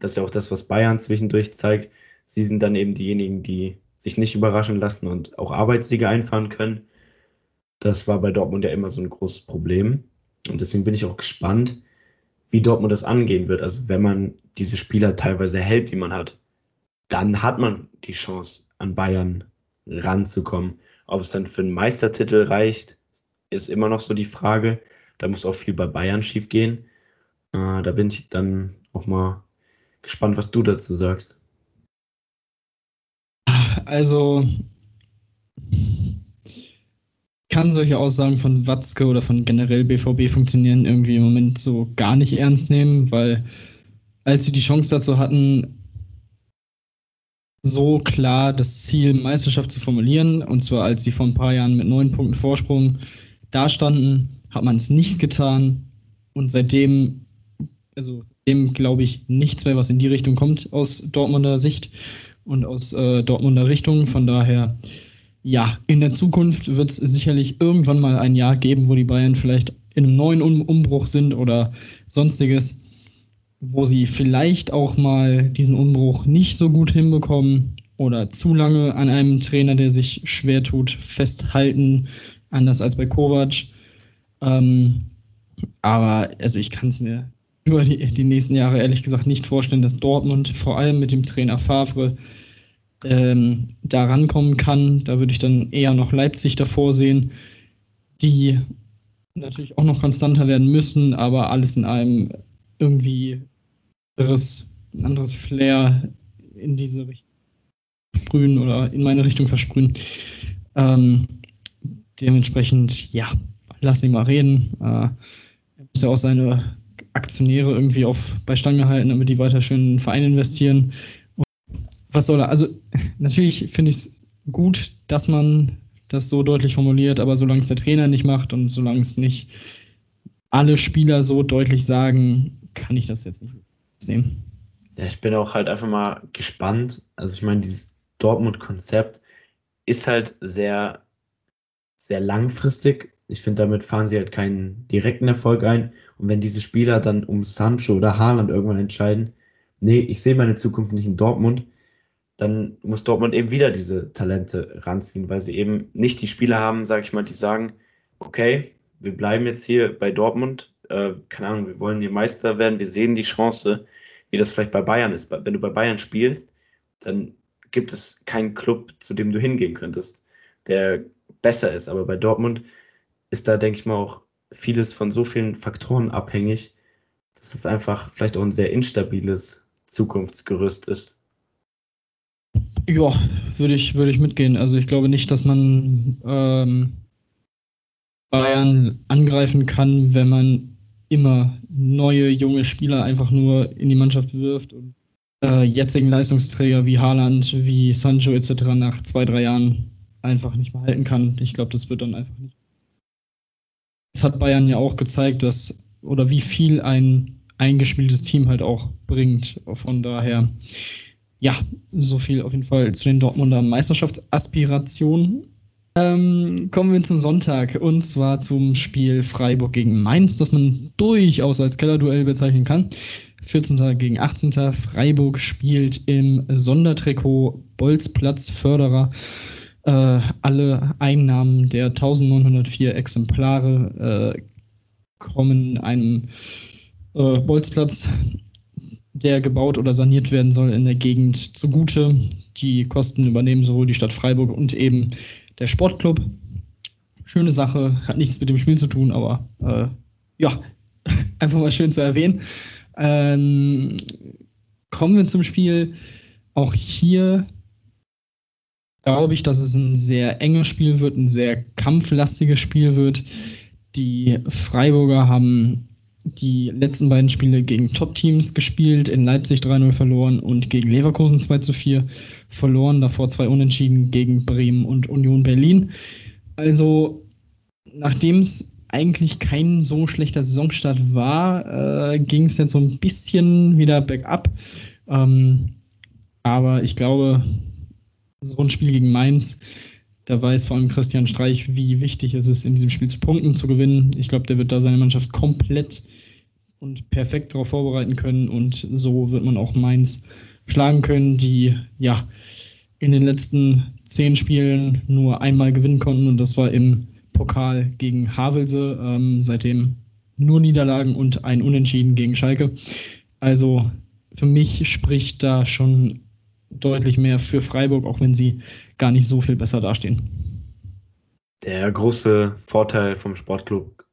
Das ist ja auch das, was Bayern zwischendurch zeigt. Sie sind dann eben diejenigen, die sich nicht überraschen lassen und auch Arbeitssiege einfahren können. Das war bei Dortmund ja immer so ein großes Problem. Und deswegen bin ich auch gespannt, wie Dortmund das angehen wird. Also wenn man diese Spieler teilweise hält, die man hat, dann hat man die Chance, an Bayern ranzukommen. Ob es dann für einen Meistertitel reicht, ist immer noch so die Frage. Da muss auch viel bei Bayern schief gehen. Äh, da bin ich dann auch mal gespannt, was du dazu sagst. Also kann solche Aussagen von Watzke oder von generell BVB funktionieren irgendwie im Moment so gar nicht ernst nehmen, weil als sie die Chance dazu hatten, so klar das Ziel Meisterschaft zu formulieren, und zwar als sie vor ein paar Jahren mit neun Punkten Vorsprung dastanden, hat man es nicht getan. Und seitdem, also seitdem glaube ich nichts mehr, was in die Richtung kommt aus Dortmunder Sicht und aus äh, Dortmunder Richtung. Von daher ja, in der Zukunft wird es sicherlich irgendwann mal ein Jahr geben, wo die Bayern vielleicht in einem neuen um Umbruch sind oder sonstiges, wo sie vielleicht auch mal diesen Umbruch nicht so gut hinbekommen oder zu lange an einem Trainer, der sich schwer tut, festhalten, anders als bei Kovac. Ähm, aber also ich kann es mir über die, die nächsten Jahre ehrlich gesagt nicht vorstellen, dass Dortmund vor allem mit dem Trainer Favre ähm, da rankommen kann. Da würde ich dann eher noch Leipzig davor sehen, die natürlich auch noch konstanter werden müssen, aber alles in einem irgendwie anderes, ein anderes Flair in diese Richtung sprühen oder in meine Richtung versprühen. Ähm, dementsprechend, ja, lass ihn mal reden. Äh, er muss ja auch seine Aktionäre irgendwie auf bei Stange halten, damit die weiter schön in den Verein investieren was soll er? Also, natürlich finde ich es gut, dass man das so deutlich formuliert, aber solange es der Trainer nicht macht und solange es nicht alle Spieler so deutlich sagen, kann ich das jetzt nicht nehmen. Ja, ich bin auch halt einfach mal gespannt. Also, ich meine, dieses Dortmund-Konzept ist halt sehr, sehr langfristig. Ich finde, damit fahren sie halt keinen direkten Erfolg ein. Und wenn diese Spieler dann um Sancho oder Haaland irgendwann entscheiden, nee, ich sehe meine Zukunft nicht in Dortmund, dann muss Dortmund eben wieder diese Talente ranziehen, weil sie eben nicht die Spieler haben, sage ich mal, die sagen, okay, wir bleiben jetzt hier bei Dortmund, äh, keine Ahnung, wir wollen hier Meister werden, wir sehen die Chance, wie das vielleicht bei Bayern ist. Wenn du bei Bayern spielst, dann gibt es keinen Club, zu dem du hingehen könntest, der besser ist. Aber bei Dortmund ist da, denke ich mal, auch vieles von so vielen Faktoren abhängig, dass es einfach vielleicht auch ein sehr instabiles Zukunftsgerüst ist. Ja, würde ich, würde ich mitgehen. Also ich glaube nicht, dass man ähm, Bayern angreifen kann, wenn man immer neue junge Spieler einfach nur in die Mannschaft wirft und äh, jetzigen Leistungsträger wie Haaland, wie Sancho etc. nach zwei, drei Jahren einfach nicht mehr halten kann. Ich glaube, das wird dann einfach nicht. Das hat Bayern ja auch gezeigt, dass oder wie viel ein eingespieltes Team halt auch bringt. Von daher, ja, so viel auf jeden Fall zu den Dortmunder Meisterschaftsaspirationen. Ähm, kommen wir zum Sonntag und zwar zum Spiel Freiburg gegen Mainz, das man durchaus als Kellerduell bezeichnen kann. 14. gegen 18. Freiburg spielt im Sondertrikot Bolzplatz Förderer. Äh, alle Einnahmen der 1904 Exemplare äh, kommen einem äh, Bolzplatz, der gebaut oder saniert werden soll, in der Gegend zugute. Die Kosten übernehmen sowohl die Stadt Freiburg und eben der Sportclub. Schöne Sache, hat nichts mit dem Spiel zu tun, aber äh, ja, einfach mal schön zu erwähnen. Ähm, kommen wir zum Spiel. Auch hier glaube ich, dass es ein sehr enges Spiel wird, ein sehr kampflastiges Spiel wird. Die Freiburger haben die letzten beiden Spiele gegen Top-Teams gespielt, in Leipzig 3-0 verloren und gegen Leverkusen 2 4 verloren, davor zwei Unentschieden gegen Bremen und Union Berlin. Also, nachdem es eigentlich kein so schlechter Saisonstart war, äh, ging es jetzt so ein bisschen wieder bergab. Ähm, aber ich glaube, so ein Spiel gegen Mainz da weiß vor allem Christian Streich, wie wichtig es ist, in diesem Spiel zu punkten, zu gewinnen. Ich glaube, der wird da seine Mannschaft komplett und perfekt darauf vorbereiten können und so wird man auch Mainz schlagen können, die ja in den letzten zehn Spielen nur einmal gewinnen konnten und das war im Pokal gegen Havelse. Ähm, seitdem nur Niederlagen und ein Unentschieden gegen Schalke. Also für mich spricht da schon deutlich mehr für Freiburg, auch wenn sie gar nicht so viel besser dastehen. Der große Vorteil vom Sportclub,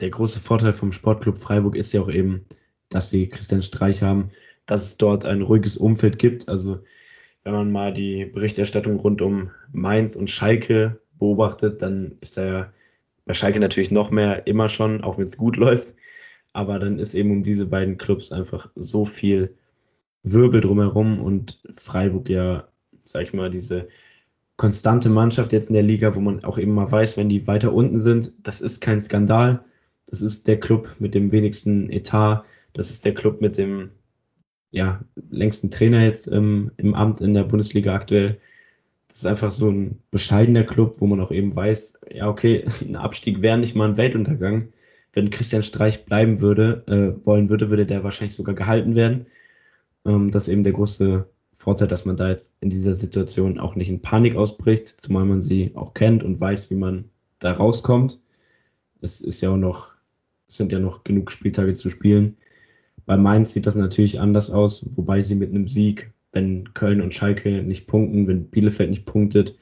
der große Vorteil vom Sportclub Freiburg ist ja auch eben, dass sie Christian Streich haben, dass es dort ein ruhiges Umfeld gibt. Also wenn man mal die Berichterstattung rund um Mainz und Schalke beobachtet, dann ist da ja bei Schalke natürlich noch mehr immer schon, auch wenn es gut läuft. Aber dann ist eben um diese beiden Clubs einfach so viel Wirbel drumherum und Freiburg ja, sag ich mal, diese konstante Mannschaft jetzt in der Liga, wo man auch eben mal weiß, wenn die weiter unten sind, das ist kein Skandal. Das ist der Club mit dem wenigsten Etat. Das ist der Club mit dem ja, längsten Trainer jetzt im, im Amt in der Bundesliga aktuell. Das ist einfach so ein bescheidener Club, wo man auch eben weiß, ja, okay, ein Abstieg wäre nicht mal ein Weltuntergang. Wenn Christian Streich bleiben würde, äh, wollen würde, würde der wahrscheinlich sogar gehalten werden. Ähm, das ist eben der große Vorteil, dass man da jetzt in dieser Situation auch nicht in Panik ausbricht, zumal man sie auch kennt und weiß, wie man da rauskommt. Es ist ja auch noch, es sind ja noch genug Spieltage zu spielen. Bei Mainz sieht das natürlich anders aus, wobei sie mit einem Sieg, wenn Köln und Schalke nicht punkten, wenn Bielefeld nicht punktet,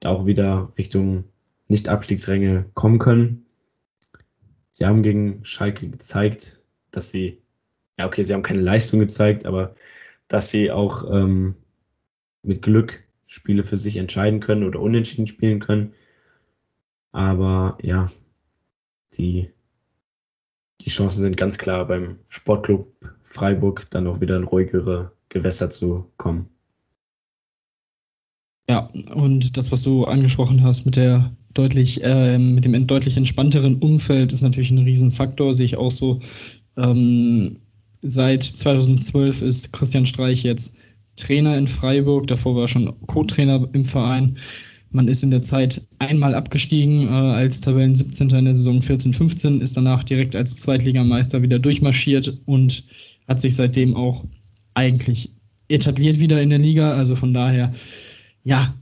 da auch wieder Richtung Nicht-Abstiegsränge kommen können. Sie haben gegen Schalke gezeigt, dass sie ja, okay, sie haben keine Leistung gezeigt, aber dass sie auch ähm, mit Glück Spiele für sich entscheiden können oder unentschieden spielen können. Aber ja, die, die Chancen sind ganz klar beim Sportclub Freiburg dann auch wieder in ruhigere Gewässer zu kommen. Ja, und das, was du angesprochen hast mit der deutlich, äh, mit dem deutlich entspannteren Umfeld, ist natürlich ein Riesenfaktor, sehe ich auch so. Ähm, Seit 2012 ist Christian Streich jetzt Trainer in Freiburg. Davor war er schon Co-Trainer im Verein. Man ist in der Zeit einmal abgestiegen äh, als Tabellen 17. in der Saison 14-15, ist danach direkt als Zweitligameister wieder durchmarschiert und hat sich seitdem auch eigentlich etabliert wieder in der Liga. Also von daher, ja,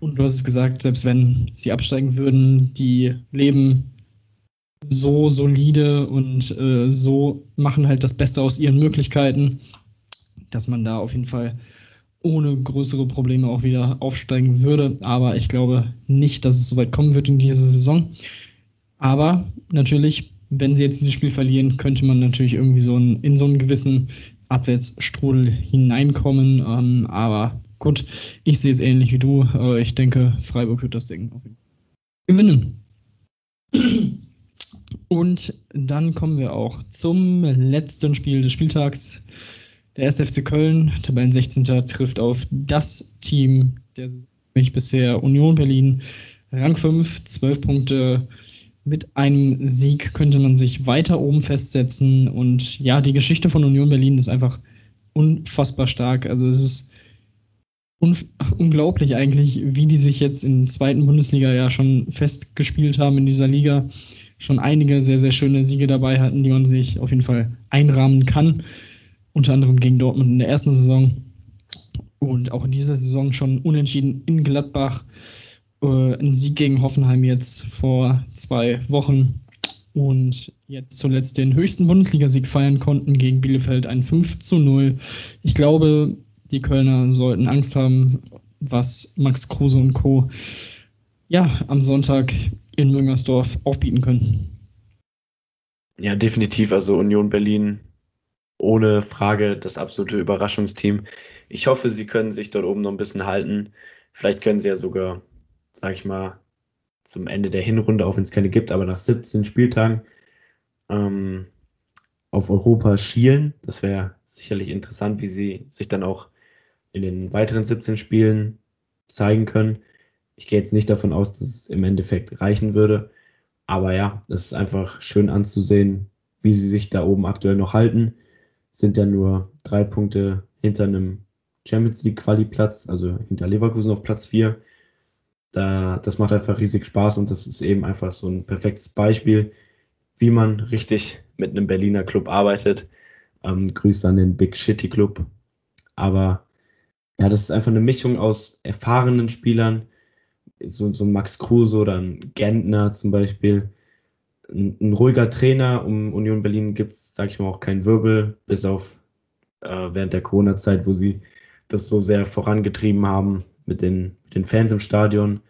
Und du hast es gesagt, selbst wenn sie absteigen würden, die leben so solide und äh, so machen halt das Beste aus ihren Möglichkeiten, dass man da auf jeden Fall ohne größere Probleme auch wieder aufsteigen würde. Aber ich glaube nicht, dass es so weit kommen wird in dieser Saison. Aber natürlich, wenn sie jetzt dieses Spiel verlieren, könnte man natürlich irgendwie so ein, in so einen gewissen Abwärtsstrudel hineinkommen. Ähm, aber gut, ich sehe es ähnlich wie du. Äh, ich denke, Freiburg wird das Ding gewinnen. Und dann kommen wir auch zum letzten Spiel des Spieltags. Der 1. FC Köln, Tabellen 16. trifft auf das Team, der mich bisher Union Berlin, Rang 5, 12 Punkte. Mit einem Sieg könnte man sich weiter oben festsetzen. Und ja, die Geschichte von Union Berlin ist einfach unfassbar stark. Also es ist unglaublich eigentlich, wie die sich jetzt der zweiten Bundesliga ja schon festgespielt haben in dieser Liga. Schon einige sehr, sehr schöne Siege dabei hatten, die man sich auf jeden Fall einrahmen kann unter anderem gegen Dortmund in der ersten Saison und auch in dieser Saison schon unentschieden in Gladbach. Äh, ein Sieg gegen Hoffenheim jetzt vor zwei Wochen und jetzt zuletzt den höchsten Bundesligasieg feiern konnten gegen Bielefeld ein 5 zu 0. Ich glaube, die Kölner sollten Angst haben, was Max Kruse und Co. ja am Sonntag in Müngersdorf aufbieten können. Ja, definitiv. Also Union Berlin ohne Frage das absolute Überraschungsteam. Ich hoffe, sie können sich dort oben noch ein bisschen halten. Vielleicht können sie ja sogar, sag ich mal, zum Ende der Hinrunde, auch wenn es keine gibt, aber nach 17 Spieltagen ähm, auf Europa schielen. Das wäre sicherlich interessant, wie sie sich dann auch in den weiteren 17 Spielen zeigen können. Ich gehe jetzt nicht davon aus, dass es im Endeffekt reichen würde. Aber ja, es ist einfach schön anzusehen, wie sie sich da oben aktuell noch halten sind ja nur drei Punkte hinter einem Champions League Quali-Platz, also hinter Leverkusen auf Platz 4. Da, das macht einfach riesig Spaß und das ist eben einfach so ein perfektes Beispiel, wie man richtig mit einem Berliner Club arbeitet. Ähm, Grüße an den Big Shitty Club. Aber ja, das ist einfach eine Mischung aus erfahrenen Spielern, so, so Max Kruse oder ein Gentner zum Beispiel, ein, ein ruhiger Trainer. Um Union Berlin gibt es, sage ich mal, auch keinen Wirbel, bis auf äh, während der Corona-Zeit, wo sie das so sehr vorangetrieben haben mit den, mit den Fans im Stadion,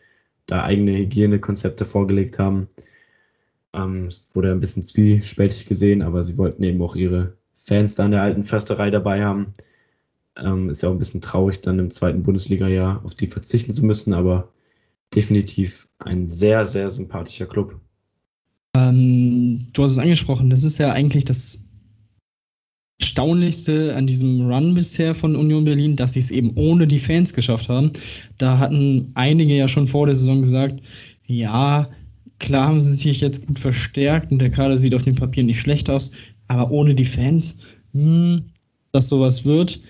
da eigene Hygienekonzepte vorgelegt haben. Ähm, es wurde ein bisschen zwiespältig gesehen, aber sie wollten eben auch ihre Fans da an der alten Försterei dabei haben. Ähm, ist ja auch ein bisschen traurig, dann im zweiten Bundesliga-Jahr auf die verzichten zu müssen, aber definitiv ein sehr, sehr sympathischer Club. Ähm, du hast es angesprochen, das ist ja eigentlich das Erstaunlichste an diesem Run bisher von Union Berlin, dass sie es eben ohne die Fans geschafft haben. Da hatten einige ja schon vor der Saison gesagt, ja, klar haben sie sich jetzt gut verstärkt und der Kader sieht auf dem Papier nicht schlecht aus, aber ohne die Fans, hm, dass sowas wird.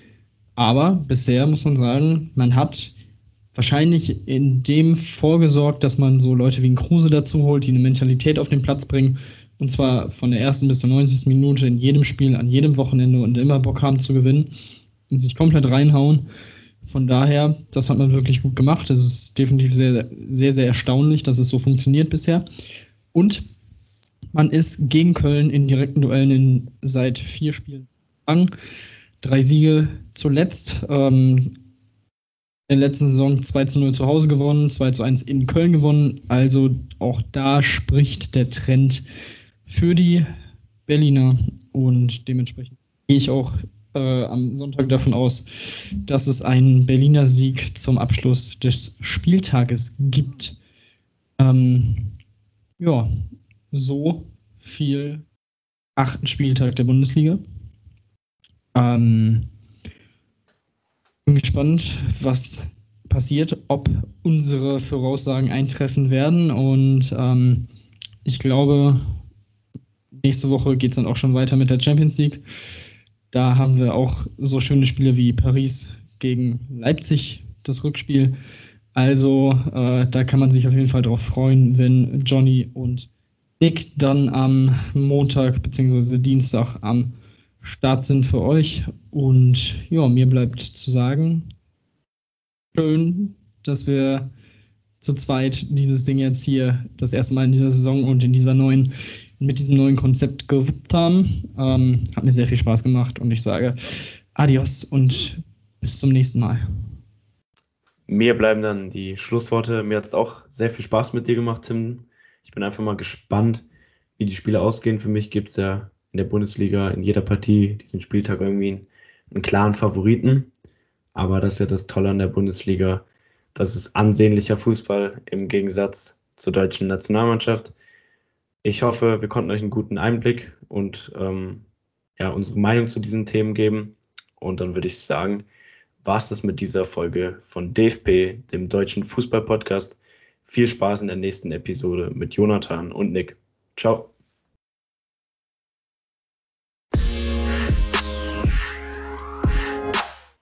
Aber bisher muss man sagen, man hat wahrscheinlich in dem vorgesorgt, dass man so Leute wie ein Kruse dazu holt, die eine Mentalität auf den Platz bringen. Und zwar von der ersten bis zur 90. Minute in jedem Spiel, an jedem Wochenende und immer Bock haben zu gewinnen und sich komplett reinhauen. Von daher, das hat man wirklich gut gemacht. Es ist definitiv sehr, sehr, sehr erstaunlich, dass es so funktioniert bisher. Und man ist gegen Köln in direkten Duellen in, seit vier Spielen lang. Drei Siege zuletzt. Ähm, in der letzten Saison 2 zu 0 zu Hause gewonnen, 2 zu 1 in Köln gewonnen. Also auch da spricht der Trend für die Berliner und dementsprechend gehe ich auch äh, am Sonntag davon aus, dass es einen Berliner Sieg zum Abschluss des Spieltages gibt. Ähm, ja, so viel achten Spieltag der Bundesliga. Ähm, gespannt, was passiert, ob unsere Voraussagen eintreffen werden. Und ähm, ich glaube, nächste Woche geht es dann auch schon weiter mit der Champions League. Da haben wir auch so schöne Spiele wie Paris gegen Leipzig, das Rückspiel. Also äh, da kann man sich auf jeden Fall darauf freuen, wenn Johnny und Nick dann am Montag bzw. Dienstag am Start sind für euch. Und ja, mir bleibt zu sagen, schön, dass wir zu zweit dieses Ding jetzt hier das erste Mal in dieser Saison und in dieser neuen, mit diesem neuen Konzept gewuppt haben. Ähm, hat mir sehr viel Spaß gemacht und ich sage Adios und bis zum nächsten Mal. Mir bleiben dann die Schlussworte. Mir hat es auch sehr viel Spaß mit dir gemacht, Tim. Ich bin einfach mal gespannt, wie die Spiele ausgehen. Für mich gibt es ja in der Bundesliga in jeder Partie diesen Spieltag irgendwie einen, einen klaren Favoriten. Aber das ist ja das Tolle an der Bundesliga. Das ist ansehnlicher Fußball im Gegensatz zur deutschen Nationalmannschaft. Ich hoffe, wir konnten euch einen guten Einblick und ähm, ja, unsere Meinung zu diesen Themen geben. Und dann würde ich sagen, war es das mit dieser Folge von DFP, dem deutschen Fußball-Podcast. Viel Spaß in der nächsten Episode mit Jonathan und Nick. Ciao.